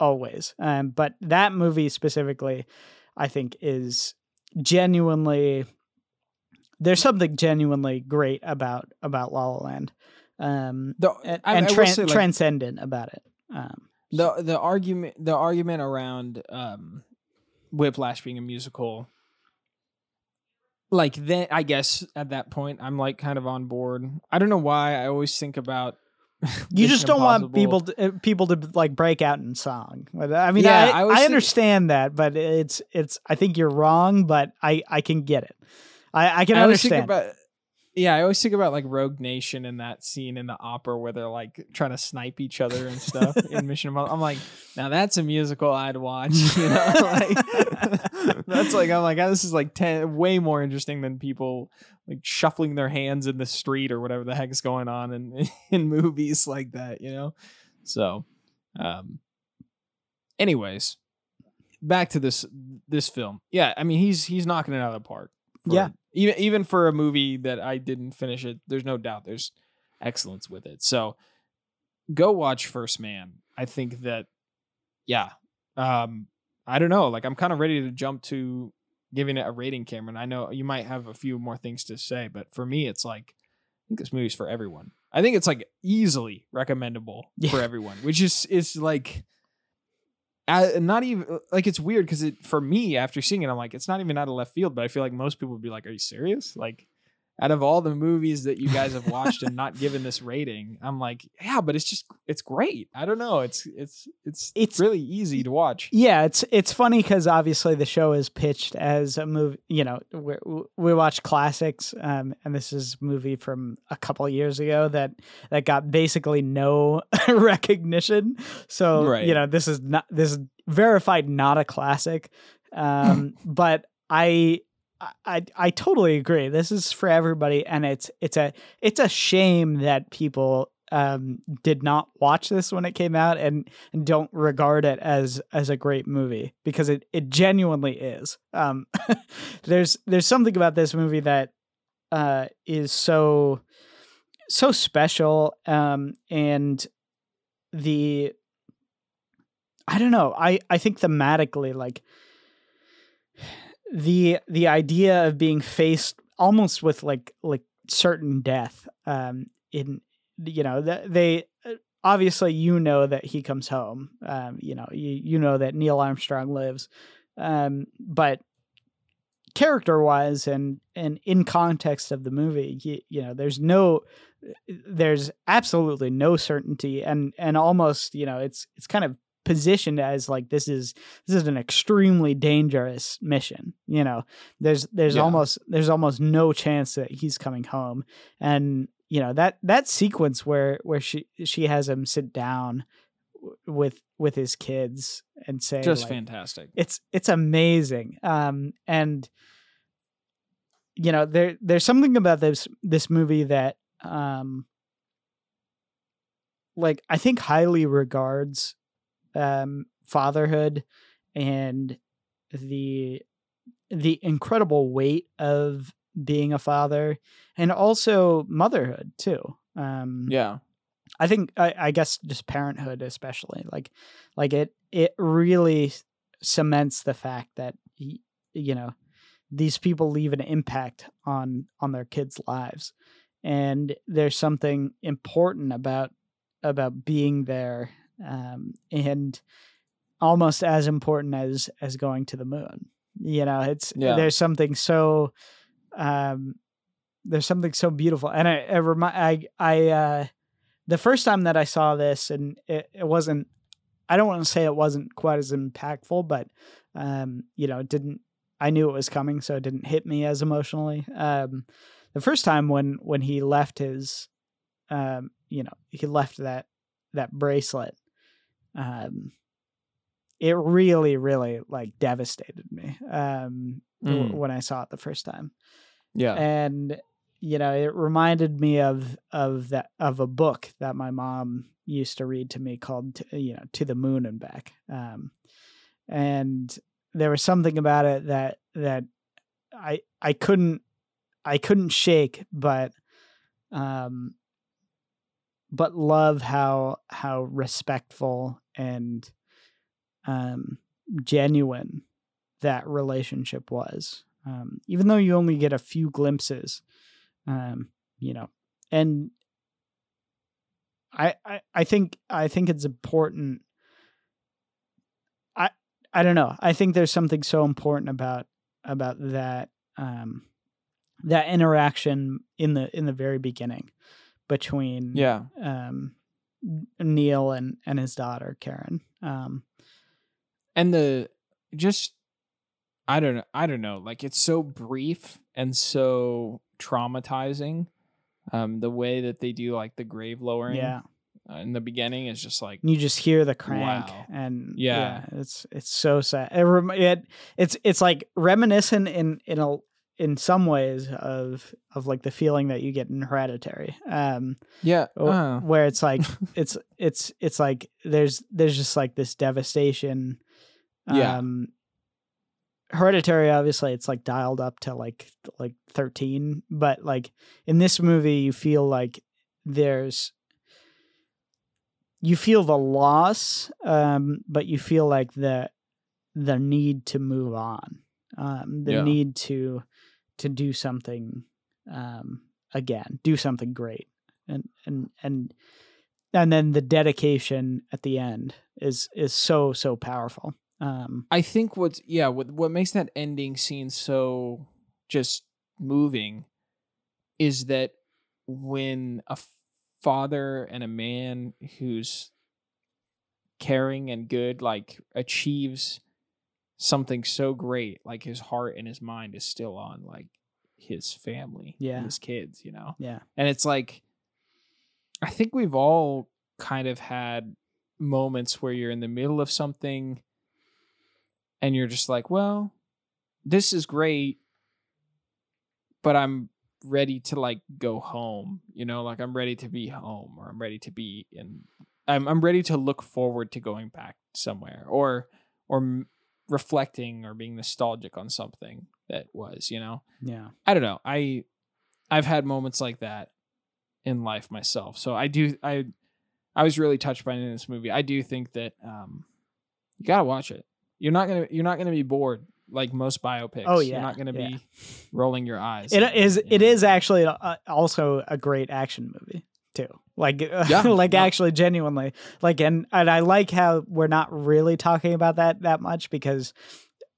Speaker 1: always. Um but that movie specifically I think is genuinely there's something genuinely great about about La La Land. Um
Speaker 2: the,
Speaker 1: and,
Speaker 2: I-
Speaker 1: and tran-
Speaker 2: say, like,
Speaker 1: transcendent about it. Um
Speaker 2: the the argument the argument around um whiplash being a musical like then i guess at that point i'm like kind of on board i don't know why i always think about
Speaker 1: you just don't want people to, uh, people to like break out in song. But, I mean,
Speaker 2: Yeah,
Speaker 1: I,
Speaker 2: I was
Speaker 1: I
Speaker 2: think-
Speaker 1: understand that, but it's it's. I think you're wrong, but I I can get it. I I can
Speaker 2: I
Speaker 1: understand.
Speaker 2: about yeah i always think about like rogue nation and that scene in the opera where they're like trying to snipe each other and stuff in mission Impossible. i'm like now that's a musical i'd watch you know like that's like i'm like oh, this is like 10 way more interesting than people like shuffling their hands in the street or whatever the heck is going on in in movies like that you know so um anyways back to this this film yeah i mean he's he's knocking it out of the park for-
Speaker 1: Yeah.
Speaker 2: Even even for a movie that i didn't finish it there's no doubt there's excellence with it. So go watch first man. I think that yeah um i don't know like i'm kind of ready to jump to giving it a rating cameron. I know you might have a few more things to say but for me it's like i think this movie's for everyone. I think it's like easily recommendable for everyone which is is like uh, not even like it's weird because it for me after seeing it i'm like it's not even out of left field but i feel like most people would be like are you serious? Like out of all the movies that you guys have watched and not given this rating i'm like yeah but it's just it's great i don't know it's it's it's
Speaker 1: It's-
Speaker 2: really easy to watch
Speaker 1: Yeah, it's it's funny because obviously the show is pitched as a movie. You know, we we watch classics, um, and this is a movie from a couple years ago that that got basically no recognition. So
Speaker 2: Right.
Speaker 1: you know, this is not this is verified not a classic. Um, but I. I I totally agree. This is for everybody, and it's it's a it's a shame that people um did not watch this when it came out and and don't regard it as as a great movie because it it genuinely is. Um, there's there's something about this movie that uh is so so special um and the I don't know. I I think thematically like the the idea of being faced almost with like like certain death um in you know th- they uh, obviously you know that he comes home. Um, you know, you you know that Neil Armstrong lives. Um, but character wise and and in context of the movie, you, you know, there's no there's absolutely no certainty and and almost, you know, it's it's kind of positioned as like this is this is an extremely dangerous mission you know there's there's
Speaker 2: Yeah.
Speaker 1: almost there's almost no chance that he's coming home and you know that that sequence where where she she has him sit down with with his kids and say
Speaker 2: Just
Speaker 1: like,
Speaker 2: fantastic.
Speaker 1: it's it's amazing um and you know there there's something about this this movie that um like i think highly regards um fatherhood and the the incredible weight of being a father and also motherhood too um
Speaker 2: Yeah.
Speaker 1: I think I, I guess just parenthood especially like like it it really cements the fact that you know these people leave an impact on on their kids' lives and there's something important about about being there um, and almost as important as as going to the moon you know it's
Speaker 2: Yeah.
Speaker 1: there's something so um there's something so beautiful and i i remi- i i uh the first time that I saw this, and it, it wasn't, I don't want to say it wasn't quite as impactful, but, um, you know, it didn't, I knew it was coming, so it didn't hit me as emotionally. Um, the first time when, when he left his, um, you know, he left that, that bracelet, um, it really, really like devastated me, um,
Speaker 2: Mm.
Speaker 1: when I saw it the first time
Speaker 2: Yeah.
Speaker 1: and you know it reminded me of of that of a book that my mom used to read to me called you know to the moon and back um and there was something about it that that i i couldn't i couldn't shake but um but love how how respectful and um genuine that relationship was um even though you only get a few glimpses um you know and I, I i think i think it's important i i don't know i think there's something so important about about that um that interaction in the in the very beginning between
Speaker 2: yeah.
Speaker 1: um neil and and his daughter karen um
Speaker 2: and the just i don't know i don't know like it's so brief and so traumatizing um the way that they do like the grave lowering
Speaker 1: yeah
Speaker 2: uh, in the beginning is just like
Speaker 1: you just hear the crank
Speaker 2: Wow.
Speaker 1: and
Speaker 2: Yeah.
Speaker 1: it's it's so sad it, rem- it it's it's like reminiscent in in a in some ways of of like the feeling that you get in hereditary um
Speaker 2: yeah
Speaker 1: w-
Speaker 2: uh,
Speaker 1: where it's like it's it's it's like there's there's just like this devastation
Speaker 2: Yeah.
Speaker 1: um hereditary obviously it's like dialed up to like like 13 but like in this movie you feel like there's you feel the loss um but you feel like the the need to move on um the
Speaker 2: Yeah.
Speaker 1: need to to do something um again do something great. And and and and then the dedication at the end is is so so powerful. Um
Speaker 2: i think what's yeah what what makes that ending scene so just moving is that when a father and a man who's caring and good like achieves something so great like his heart and his mind is still on like his family
Speaker 1: Yeah.
Speaker 2: his kids you know?
Speaker 1: Yeah.
Speaker 2: And it's like i think we've all kind of had moments where you're in the middle of something and you're just like well this is great but i'm ready to like go home you know? Like i'm ready to be home or i'm ready to be in i'm, I'm ready to look forward to going back somewhere or or reflecting or being nostalgic on something that was you know
Speaker 1: yeah
Speaker 2: I don't know. I I've had moments like that in life myself. So I do I I was really touched by it in this movie. I do think that um you gotta watch it. You're not gonna you're not gonna be bored like most biopics.
Speaker 1: Oh, yeah, You're
Speaker 2: not gonna
Speaker 1: yeah.
Speaker 2: be rolling your eyes.
Speaker 1: it
Speaker 2: and,
Speaker 1: is
Speaker 2: you know.
Speaker 1: is actually a, also a great action movie too. Like,
Speaker 2: Yeah,
Speaker 1: like
Speaker 2: yeah.
Speaker 1: actually, genuinely, like, and and I like how we're not really talking about that that much because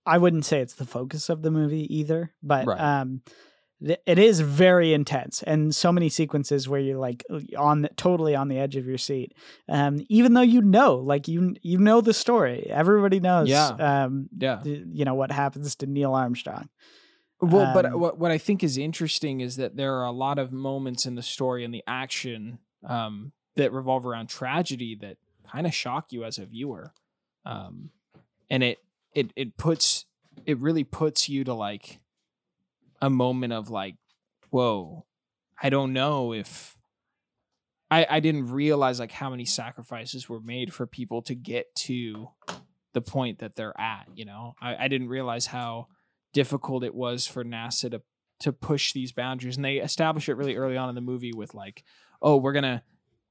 Speaker 1: I wouldn't say it's the focus of the movie either, but
Speaker 2: Right.
Speaker 1: um, th- it is very intense and so many sequences where you're like on the, totally on the edge of your seat. Um, even though you know, like you you know the story, everybody knows.
Speaker 2: Yeah.
Speaker 1: Um,
Speaker 2: Yeah.
Speaker 1: you know what happens to Neil Armstrong.
Speaker 2: Well, but
Speaker 1: Um,
Speaker 2: what what I think is interesting is that there are a lot of moments in the story and the action um, that revolve around tragedy that kind of shock you as a viewer, um, and it it it puts it really puts you to like a moment of like, whoa, I don't know if I I didn't realize like how many sacrifices were made for people to get to the point that they're at. You know, I, I didn't realize how difficult it was for NASA to to push these boundaries. And they establish it really early on in the movie with like oh we're going to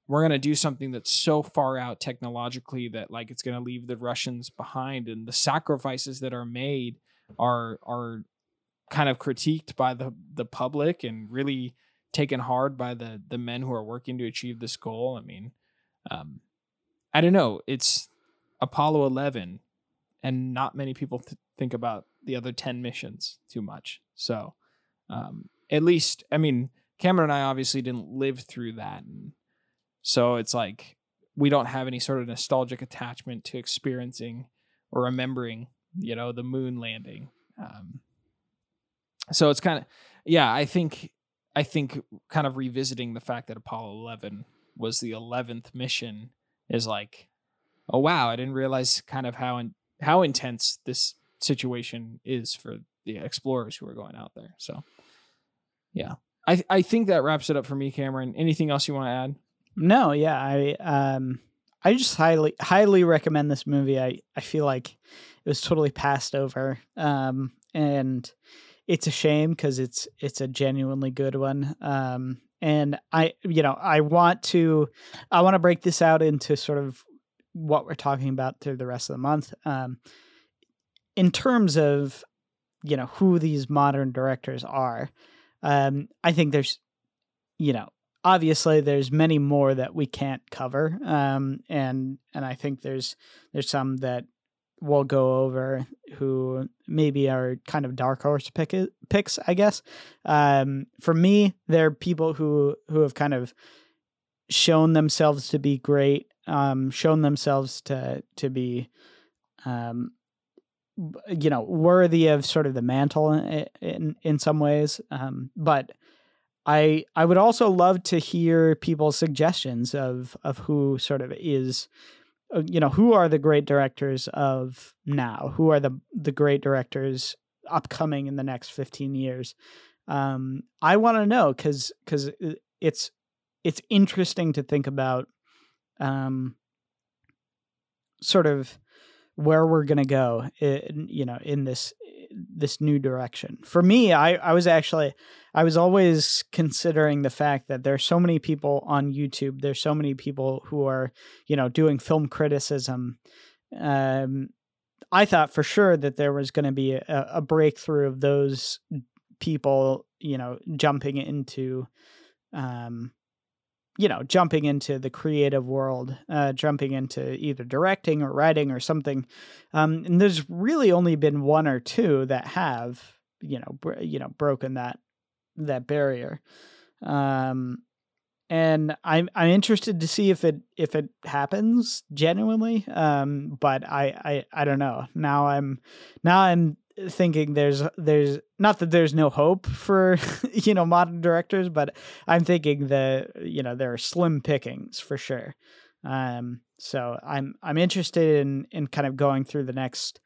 Speaker 2: we're going to do something that's so far out technologically that like it's going to leave the Russians behind. And the sacrifices that are made are are kind of critiqued by the the public and really taken hard by the the men who are working to achieve this goal. I mean um i don't know. It's apollo 11 and not many people th- think about the other 10 missions too much. So um at least i mean cameron and i obviously didn't live through that. And so it's like we don't have any sort of nostalgic attachment to experiencing or remembering you know the moon landing. Um so it's kind of yeah i think i think kind of revisiting the fact that apollo 11 was the 11th mission is like oh wow i didn't realize kind of how in, how intense this situation is for the explorers who are going out there so yeah i i think that wraps it up for me cameron anything else you want to add
Speaker 1: No, yeah, I um I just highly highly recommend this movie. I I feel like it was totally passed over. Um and it's a shame cuz it's it's a genuinely good one. Um and I you know, I want to I want to break this out into sort of what we're talking about through the rest of the month. Um in terms of you know who these modern directors are. Um I think there's you know obviously there's many more that we can't cover um and and i think there's there's some that we'll go over who maybe are kind of dark horse pick picks i guess um for me they're people who who have kind of shown themselves to be great um shown themselves to to be um you know worthy of sort of the mantle in in, in some ways um but I I would also love to hear people's suggestions of of who sort of is uh, you know who are the great directors of now? Who are the the great directors upcoming in the next 15 years? Um i want to know cuz cuz it's it's interesting to think about um sort of where we're going to go in, you know in this this new direction. For me i i was actually i was always considering the fact that there's so many people on youtube there's so many people who are you know doing film criticism. Um i thought for sure that there was going to be a, a breakthrough of those people you know jumping into um you know jumping into the creative world uh jumping into either directing or writing or something. Um and there's really only been one or two that have you know br- you know broken that that barrier. Um and i'm i'm interested to see if it if it happens genuinely um but i i i don't know. Now i'm now i'm thinking there's there's not that there's no hope for you know modern directors but i'm thinking that you know there are slim pickings for sure. Um so i'm i'm interested in in kind of going through the next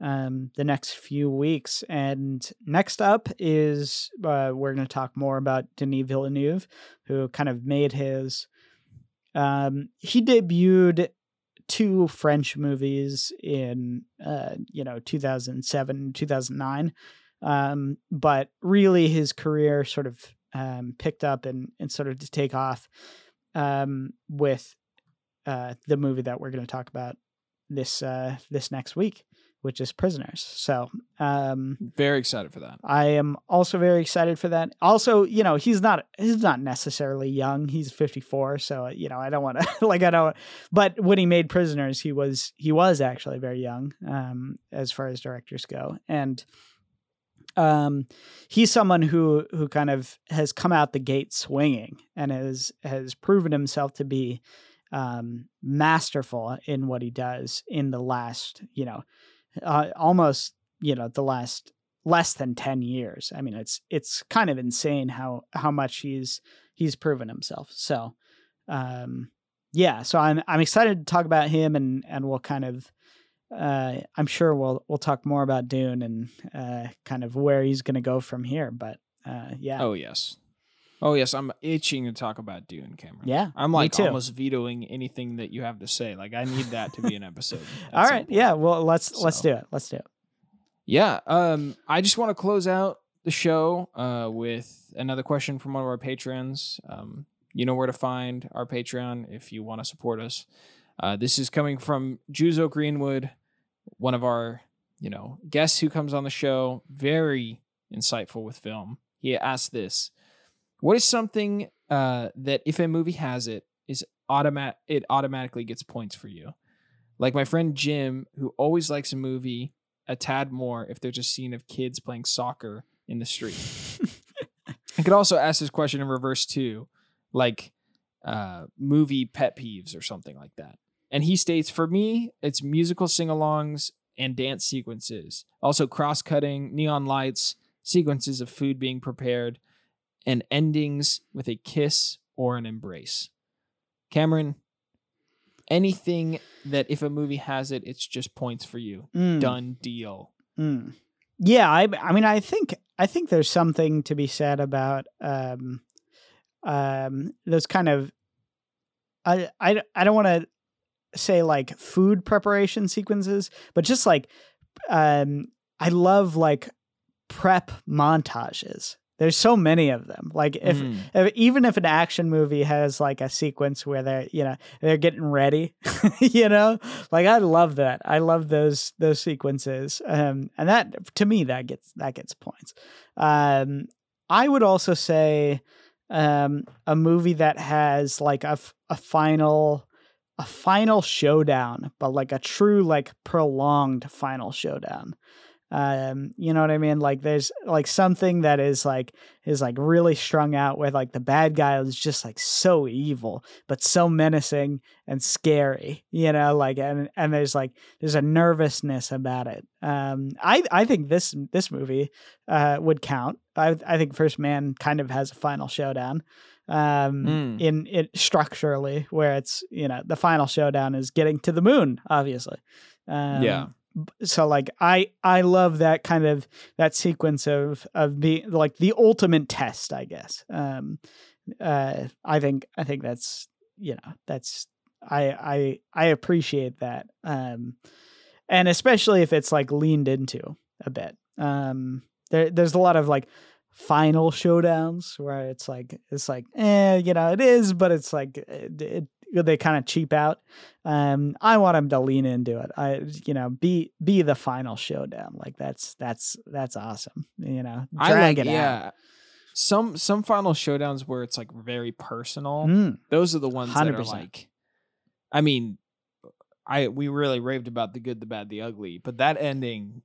Speaker 1: um the next few weeks. And next up is uh, we're going to talk more about denis villeneuve who kind of made his um he debuted two French movies in uh, you know 2007 2009 um, but really his career sort of um, picked up and, and sort of to take off um, with uh, the movie that we're going to talk about this uh, this next week which is Prisoners. So um,
Speaker 2: Very excited for that.
Speaker 1: I am also very excited for that. Also, you know, he's not he's not necessarily young. He's 54, so you know, I don't want to like I don't but when he made Prisoners, he was he was actually very young um as far as directors go. And um he's someone who who kind of has come out the gate swinging and has has proven himself to be um masterful in what he does in the last, you know, uh, almost, you know, the last less than 10 years. I mean, it's it's kind of insane how how much he's he's proven himself. So, um yeah, so I'm I'm excited to talk about him and and we'll kind of uh, I'm sure we'll we'll talk more about Dune and uh, kind of where he's going to go from here. But uh, yeah,
Speaker 2: Oh yes. Oh yes, I'm itching to talk about Dune, Cameron.
Speaker 1: yeah,
Speaker 2: I'm like almost vetoing anything that you have to say. Like I need that to be an episode.
Speaker 1: All right, yeah. Well, let's let's do it. Let's do it.
Speaker 2: Yeah. Um, I just want to close out the show uh, with another question from one of our patrons. Um, you know where to find our Patreon if you want to support us. Uh, this is coming from Juzo Greenwood, one of our, you know, guests who comes on the show. Very insightful with film. He asked this: What is something uh, that if a movie has it is automat it automatically gets points for you? Like my friend Jim, who always likes a movie a tad more if there's a scene of kids playing soccer in the street. I could also ask this question in reverse too, like uh, movie pet peeves or something like that. And he states, for me, it's musical sing-alongs and dance sequences, also cross-cutting, neon lights, sequences of food being prepared, and endings with a kiss or an embrace. Cameron, anything that if a movie has it, it's just points for you.
Speaker 1: Mm,
Speaker 2: Done deal.
Speaker 1: mm. Yeah, I I mean, I think I think there's something to be said about um, um, those kind of. I I I don't want to say like food preparation sequences, but just like um, I love like prep montages. There's so many of them. Like if
Speaker 2: Mm.
Speaker 1: if- even if an action movie has like a sequence where they're you know they're getting ready you know? Like i love that. I love those those sequences. Um and that to me that gets that gets points. Um i would also say um a movie that has like a, a final a final showdown but like a true like prolonged final showdown um you know what i mean like there's like something that is like is like really strung out where like the bad guy is just like so evil but so menacing and scary you know like and and there's like there's a nervousness about it um i i think this this movie uh would count i i think first man kind of has a final showdown um
Speaker 2: Mm.
Speaker 1: in it structurally where it's you know the final showdown is getting to the moon obviously um,
Speaker 2: Yeah.
Speaker 1: So like i i love that kind of that sequence of of being like the ultimate test i guess. Um uh i think i think that's you know that's i i i appreciate that um and especially if it's like leaned into a bit. Um there there's a lot of like final showdowns where it's like it's like eh you know it is but it's like it, it they kind of cheap out um i want them to lean into it i you know be be the final showdown like that's that's that's awesome you know
Speaker 2: I
Speaker 1: drag
Speaker 2: like
Speaker 1: it
Speaker 2: yeah. Some some final showdowns where it's like very personal.
Speaker 1: out Mm,
Speaker 2: Those are the ones that are like I mean I we really raved about the good, the bad, the ugly, but that ending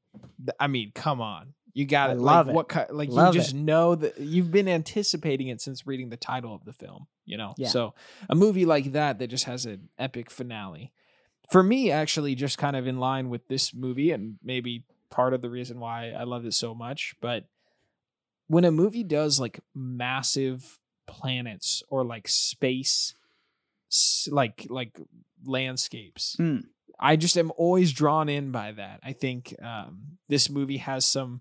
Speaker 2: I mean, come on. You got
Speaker 1: I
Speaker 2: it.
Speaker 1: love
Speaker 2: like
Speaker 1: it.
Speaker 2: what kind like
Speaker 1: Love
Speaker 2: you just know that you've been anticipating it since reading the title of the film, you know.
Speaker 1: Yeah.
Speaker 2: So a movie like that that just has an epic finale. For me, actually, just kind of in line with this movie, and maybe part of the reason why I love it so much, but when a movie does like massive planets or like space like like landscapes
Speaker 1: Mm.
Speaker 2: i just am always drawn in by that i think um this movie has some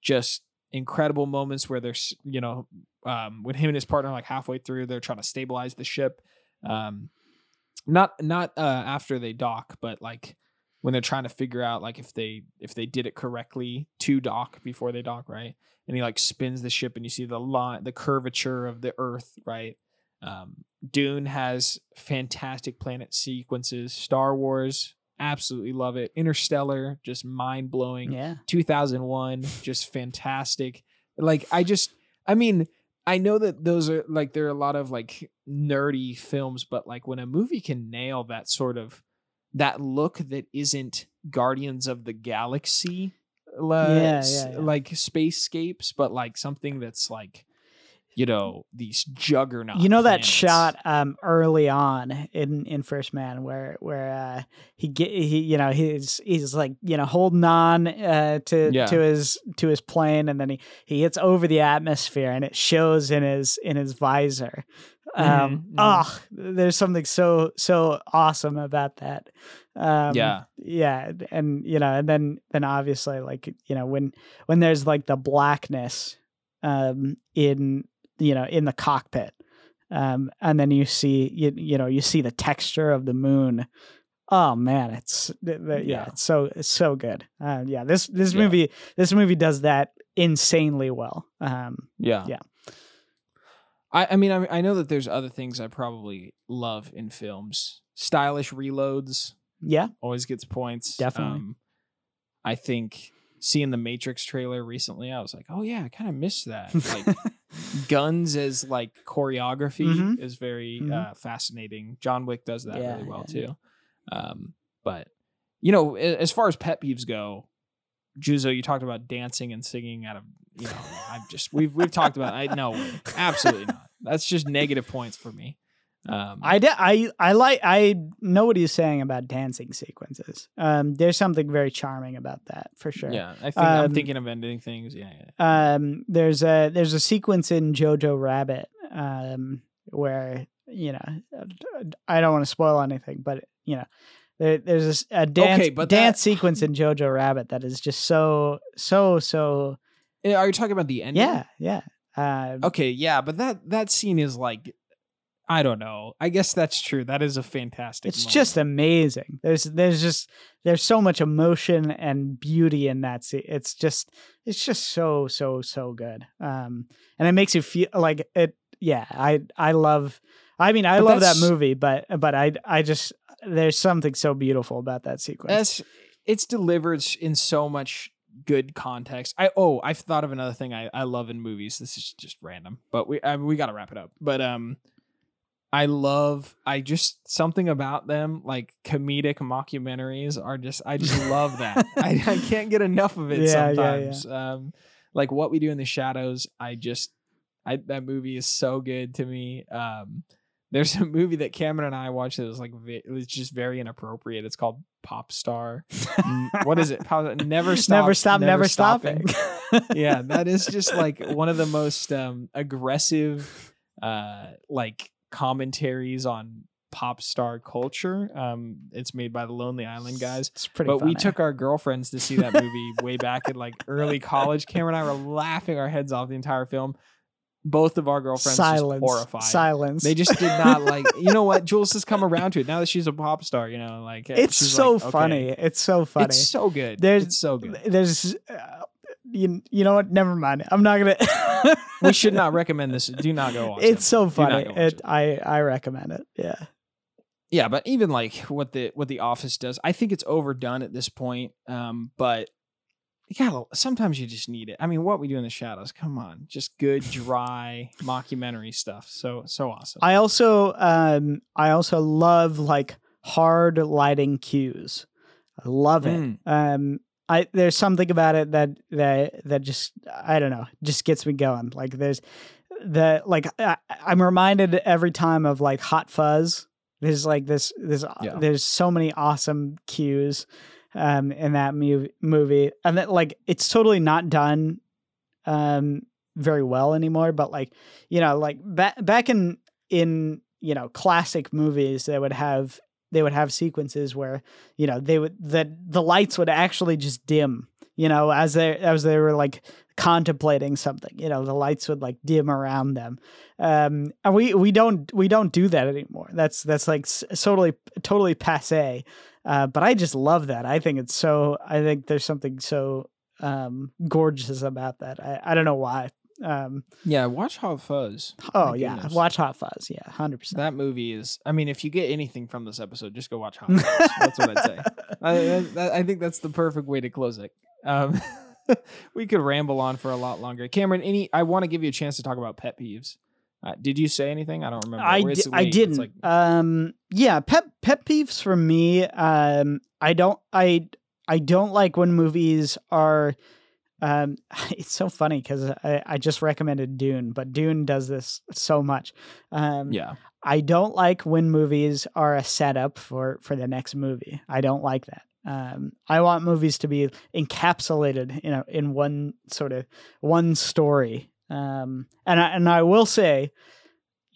Speaker 2: just incredible moments where there's you know um when him and his partner like halfway through they're trying to stabilize the ship um not not uh after they dock but like when they're trying to figure out like if they if they did it correctly to dock before they dock right? And he like spins the ship and you see the line the curvature of the earth right? Um dune has fantastic planet sequences. Star wars absolutely love it. Interstellar, just mind blowing.
Speaker 1: Yeah.
Speaker 2: 2001 just fantastic like i just i mean i know that those are like there are a lot of like nerdy films but like when a movie can nail that sort of that look that isn't guardians of the galaxy
Speaker 1: Yeah, yeah, yeah.
Speaker 2: like spacescapes but like something that's like you know these juggernaut
Speaker 1: you know that shot um early on in in first man where where uh he get he you know he's he's like you know holding on uh to
Speaker 2: Yeah.
Speaker 1: to his to his plane and then he he hits over the atmosphere and it shows in his in his visor um
Speaker 2: Mhm, mhm.
Speaker 1: oh there's something so so awesome about that um
Speaker 2: Yeah.
Speaker 1: yeah and you know and then then obviously like you know when when there's like the blackness um in you know in the cockpit um and then you see you, you know you see the texture of the moon oh man it's th- th- yeah,
Speaker 2: Yeah.
Speaker 1: it's so it's so good uh, yeah this this
Speaker 2: Yeah.
Speaker 1: movie this movie does that insanely well um
Speaker 2: Yeah.
Speaker 1: Yeah.
Speaker 2: I, I mean, I, I know that there's other things I probably love in films. Stylish reloads
Speaker 1: yeah
Speaker 2: always gets points.
Speaker 1: Definitely.
Speaker 2: Um, I think seeing the Matrix trailer recently, I was like, oh yeah, I kind of missed that. Like guns as like choreography
Speaker 1: Mhm.
Speaker 2: is very
Speaker 1: Mhm.
Speaker 2: uh, fascinating. John Wick does that
Speaker 1: Yeah,
Speaker 2: really well
Speaker 1: yeah,
Speaker 2: too. Um, but you know, as far as pet peeves go, Juzo, you talked about dancing and singing out of you know, I've just we've we've talked about I no. Absolutely not. That's just negative points for me. Um
Speaker 1: I, de- I I like I know what he's saying about dancing sequences. Um, there's something very charming about that for sure.
Speaker 2: yeah, I think I'm
Speaker 1: Um,
Speaker 2: thinking of ending things. Yeah, yeah.
Speaker 1: Um, there's a there's a sequence in Jojo Rabbit um, where you know I don't want to spoil anything, but you know there, there's this, a dance
Speaker 2: Okay, but
Speaker 1: dance
Speaker 2: that-
Speaker 1: sequence in Jojo Rabbit that is just so so so
Speaker 2: Eh, Are you talking about the ending?
Speaker 1: yeah yeah. Um,
Speaker 2: Okay, yeah, but that that scene is like I don't know. I guess that's true. That is a fantastic
Speaker 1: it's just amazing. There's there's just there's so much emotion and beauty in that scene. It's just it's just so so so good. Um, and it makes you feel like it. Yeah, I I love. I mean, I
Speaker 2: But
Speaker 1: love that movie, but but I I just there's something so beautiful about that sequence.
Speaker 2: It's delivered in so much good context. I oh, I've thought of another thing I, I love in movies. This is just random, but we I, we got to wrap it up. But um I love I just something about them like comedic mockumentaries are just I just love that. I, I can't get enough of it
Speaker 1: Yeah, yeah, yeah.
Speaker 2: sometimes. Um like what we do in the shadows, I just I that movie is so good to me. Um there's a movie that Cameron and I watched that was like it was just very inappropriate. It's called Pop Star. What is it? Never stop.
Speaker 1: never stop, never,
Speaker 2: stopping.
Speaker 1: stopping.
Speaker 2: yeah, that is just like one of the most um, aggressive, uh, like commentaries on pop star culture. Um, it's made by the Lonely Island guys.
Speaker 1: It's pretty.
Speaker 2: But we took our girlfriends to see that movie way back in like early college. Cameron and I were laughing our heads off the entire film. Both of our girlfriends
Speaker 1: silence.
Speaker 2: horrified.
Speaker 1: Silence.
Speaker 2: They just did not like. You know what? Jules has come around to it now that she's a pop star. You know, like
Speaker 1: It's so
Speaker 2: like, okay.
Speaker 1: funny. It's so funny.
Speaker 2: It's so good.
Speaker 1: There's-
Speaker 2: it's so good.
Speaker 1: There's. Uh, you, you know what? Never mind. I'm not gonna.
Speaker 2: we should not recommend this. Do not go watch.
Speaker 1: It's so
Speaker 2: movie. Do not
Speaker 1: funny.
Speaker 2: watch
Speaker 1: It, I I recommend it. Yeah.
Speaker 2: Yeah, but even like what the what the Office does, I think it's overdone at this point. Um, but yeah, sometimes you just need it. I mean, what we do in the shadows, come on, just good dry mockumentary stuff. So so awesome.
Speaker 1: I also um I also love like hard lighting cues. I love it.
Speaker 2: Mm.
Speaker 1: Um I there's something about it that that that just I don't know, just gets me going. Like there's the like I, I'm reminded every time of like Hot Fuzz. There's like this this
Speaker 2: Yeah.
Speaker 1: there's so many awesome cues um in that mu- movie and that like it's totally not done um very well anymore but like you know like back back in in you know classic movies they would have they would have sequences where you know they would that the lights would actually just dim you know as they as they were like contemplating something you know the lights would like dim around them. Um and we we don't we don't do that anymore. That's that's like totally totally passe. Uh but i just love that. I think it's so i think there's something so um gorgeous about that. I, I don't know why Um,
Speaker 2: Yeah, watch Hot Fuzz.
Speaker 1: oh yeah,
Speaker 2: goodness.
Speaker 1: watch Hot Fuzz. Yeah, hundred percent.
Speaker 2: That movie is. I mean, if you get anything from this episode, just go watch Hot Fuzz. That's what I'd say. I, I think that's the perfect way to close it. Um, we could ramble on for a lot longer. Cameron, any? I want to give you a chance to talk about pet peeves. Uh, did you say anything? I don't remember.
Speaker 1: I didn't.
Speaker 2: like-
Speaker 1: um, yeah, pet pet peeves for me. Um, I don't. I I don't like when movies are. Um, it's so funny because I, I just recommended Dune, but Dune does this so much. Um,
Speaker 2: yeah.
Speaker 1: I don't like when movies are a setup for for the next movie. I don't like that. Um, I want movies to be encapsulated, you know, in one sort of one story. Um, and I, and I will say,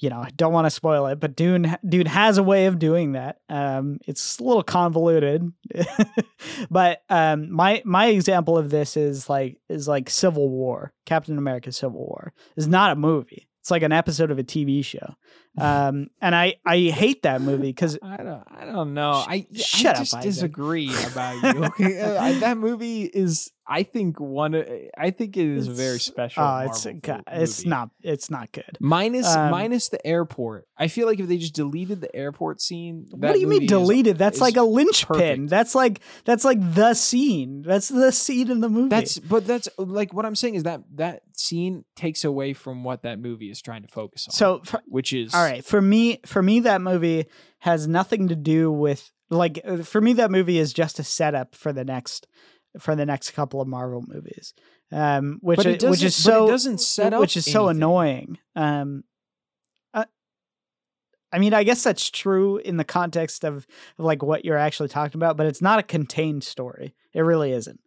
Speaker 1: you know, I don't want to spoil it, but Dune Dune has a way of doing that. Um, it's a little convoluted, but um, my my example of this is like is like Civil War, Captain America: Civil War is not a movie. It's like an episode of a TV show, um, and I I hate that movie because
Speaker 2: I don't. I don't know.
Speaker 1: Sh-
Speaker 2: I
Speaker 1: shut
Speaker 2: I
Speaker 1: up,
Speaker 2: just
Speaker 1: Isaac.
Speaker 2: disagree about you. Okay, Uh, that movie is. I think one. I think it is a very special.
Speaker 1: oh,
Speaker 2: Marvel
Speaker 1: it's God, it's not it's not good.
Speaker 2: Minus,
Speaker 1: Um,
Speaker 2: minus the airport. I feel like if they just deleted the airport scene.
Speaker 1: what do you mean
Speaker 2: movie is-
Speaker 1: deleted? That's
Speaker 2: is
Speaker 1: like a linchpin.
Speaker 2: perfect.
Speaker 1: That's like that's like the scene. That's the scene in the movie.
Speaker 2: That's but that's like what I'm saying is that that scene takes away from what that movie is trying to focus on.
Speaker 1: so for,
Speaker 2: which is
Speaker 1: all right for me. For me, that movie has nothing to do with like uh, for me that movie is just a setup for the next for the next couple of Marvel movies. Um, which
Speaker 2: it
Speaker 1: which is so
Speaker 2: doesn't set up
Speaker 1: which is so annoying. Um, uh, I mean, I guess that's true in the context of like what you're actually talking about, but it's not a contained story. It really isn't.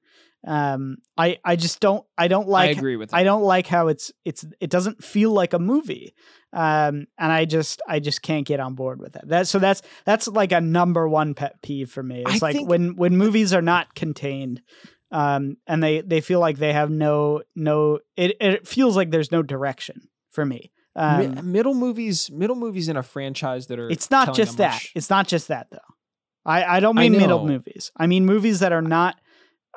Speaker 1: Um, I I just don't I don't like I
Speaker 2: agree with.
Speaker 1: I don't like how it's it's it doesn't feel like a movie. Um, and I just I just can't get on board with that. That so that's that's like a number one pet peeve for me. It's
Speaker 2: I
Speaker 1: like
Speaker 2: think-
Speaker 1: when when movies are not contained, um, and they they feel like they have no no it it feels like there's no direction for me.
Speaker 2: Mi-
Speaker 1: Um,
Speaker 2: middle movies, middle movies in a franchise that are.
Speaker 1: it's not just that.
Speaker 2: much-
Speaker 1: It's not just that though. I I don't
Speaker 2: I
Speaker 1: mean middle movies. I mean movies that are not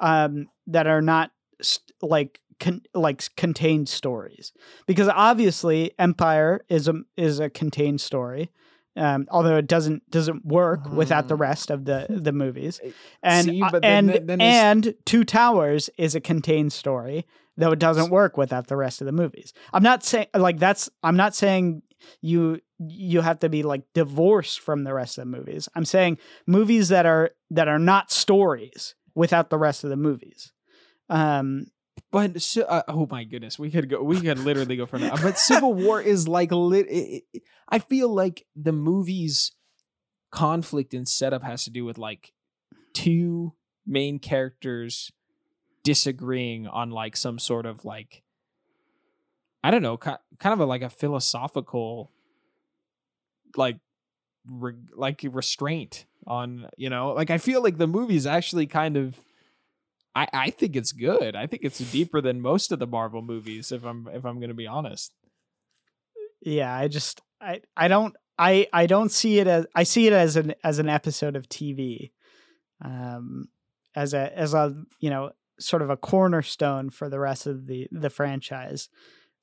Speaker 1: um that are not st- like con- like contained stories because obviously Empire is a is a contained story. Um, although it doesn't doesn't work without the
Speaker 2: Mm.
Speaker 1: rest of the the movies, and
Speaker 2: see,
Speaker 1: uh,
Speaker 2: then-
Speaker 1: and
Speaker 2: then- then
Speaker 1: and Two Towers is a contained story, though it doesn't work without the rest of the movies. I'm not saying like that's I'm not saying you you have to be like divorced from the rest of the movies. I'm saying movies that are that are not stories without the rest of the movies. Um
Speaker 2: But uh, oh my goodness, we could go. We could literally go for now. But Civil War is like lit. It, it, I feel like the movie's conflict and setup has to do with like two main characters disagreeing on like some sort of like I don't know, kind of a, like a philosophical like re- like restraint on you know like I feel like the movie's actually kind of I, I think it's good. I think it's deeper than most of the Marvel movies. If I'm if I'm gonna be honest,
Speaker 1: yeah, I just I I don't I I don't see it as I see it as an as an episode of TV. Um as a as a, you know, sort of a cornerstone for the rest of the the franchise.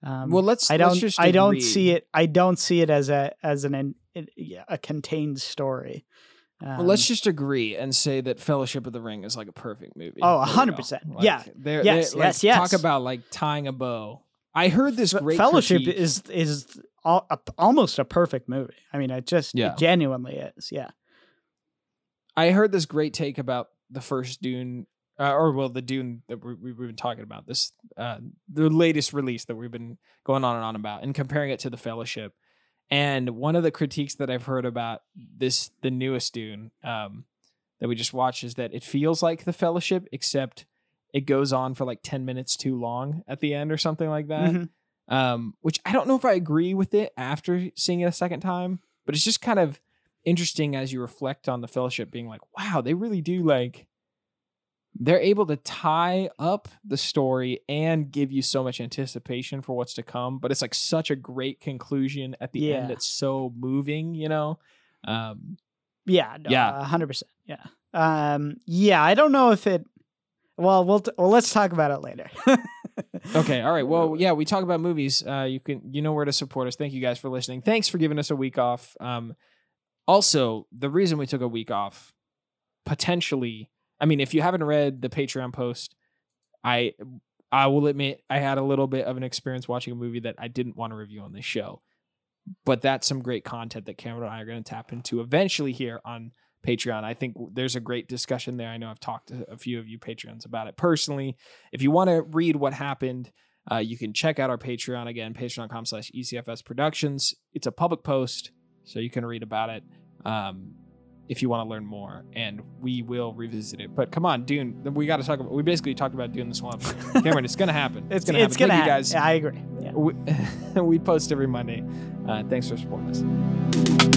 Speaker 1: Um
Speaker 2: well, let's.
Speaker 1: I
Speaker 2: let's
Speaker 1: don't.
Speaker 2: just
Speaker 1: I don't see it. I don't see it as a as an, an yeah, a contained story. Um,
Speaker 2: Well, let's just agree and say that Fellowship of the Ring is like a perfect movie.
Speaker 1: Oh,
Speaker 2: There
Speaker 1: 100%.
Speaker 2: go.
Speaker 1: Yeah.
Speaker 2: They're-
Speaker 1: Yes,
Speaker 2: they're- like,
Speaker 1: yes, yes.
Speaker 2: Talk about like tying a bow. I heard this great
Speaker 1: Fellowship
Speaker 2: critique.
Speaker 1: is is al- a, almost a perfect movie. I mean, it just
Speaker 2: Yeah.
Speaker 1: it genuinely is. Yeah.
Speaker 2: I heard this great take about the first Dune, uh, or well, the Dune that we, we, we've been talking about. This, uh, the latest release that we've been going on and on about, and comparing it to the Fellowship. And one of the critiques that I've heard about this, the newest Dune, um, that we just watched, is that it feels like the Fellowship, except it goes on for like ten minutes too long at the end, or something like that.
Speaker 1: Mhm.
Speaker 2: Um, which I don't know if I agree with it after seeing it a second time, but it's just kind of interesting as you reflect on the fellowship being like wow they really do like they're able to tie up the story and give you so much anticipation for what's to come but it's like such a great conclusion at the end
Speaker 1: Yeah.
Speaker 2: it's so moving you know um
Speaker 1: Yeah. No,
Speaker 2: Yeah.
Speaker 1: a hundred percent. Yeah. Um. Yeah. I don't know if it. Well, we'll t- well let's talk about it later.
Speaker 2: Okay. All right. Well, yeah, we talk about movies. Uh, you can, you know where to support us. Thank you guys for listening. Thanks for giving us a week off. Um, also, the reason we took a week off, potentially, I mean, if you haven't read the Patreon post, I, I will admit I had a little bit of an experience watching a movie that I didn't want to review on this show, but that's some great content that Cameron and I are going to tap into eventually here on Patreon. I think there's a great discussion there. I know I've talked to a few of you Patreons about it personally. If you want to read what happened, uh, you can check out our Patreon again, patreon.com slash ECFS Productions. It's a public post, so you can read about it um, if you want to learn more, and we will revisit it. But come on, Dune, we got to talk about. We basically talked about Dune the Swamp. Cameron, it's gonna happen.
Speaker 1: It's,
Speaker 2: gonna
Speaker 1: it's
Speaker 2: happen.
Speaker 1: gonna
Speaker 2: Thank you
Speaker 1: happen.
Speaker 2: guys.
Speaker 1: Yeah, I agree. Yeah.
Speaker 2: We, we post every Monday. Uh, thanks for supporting us.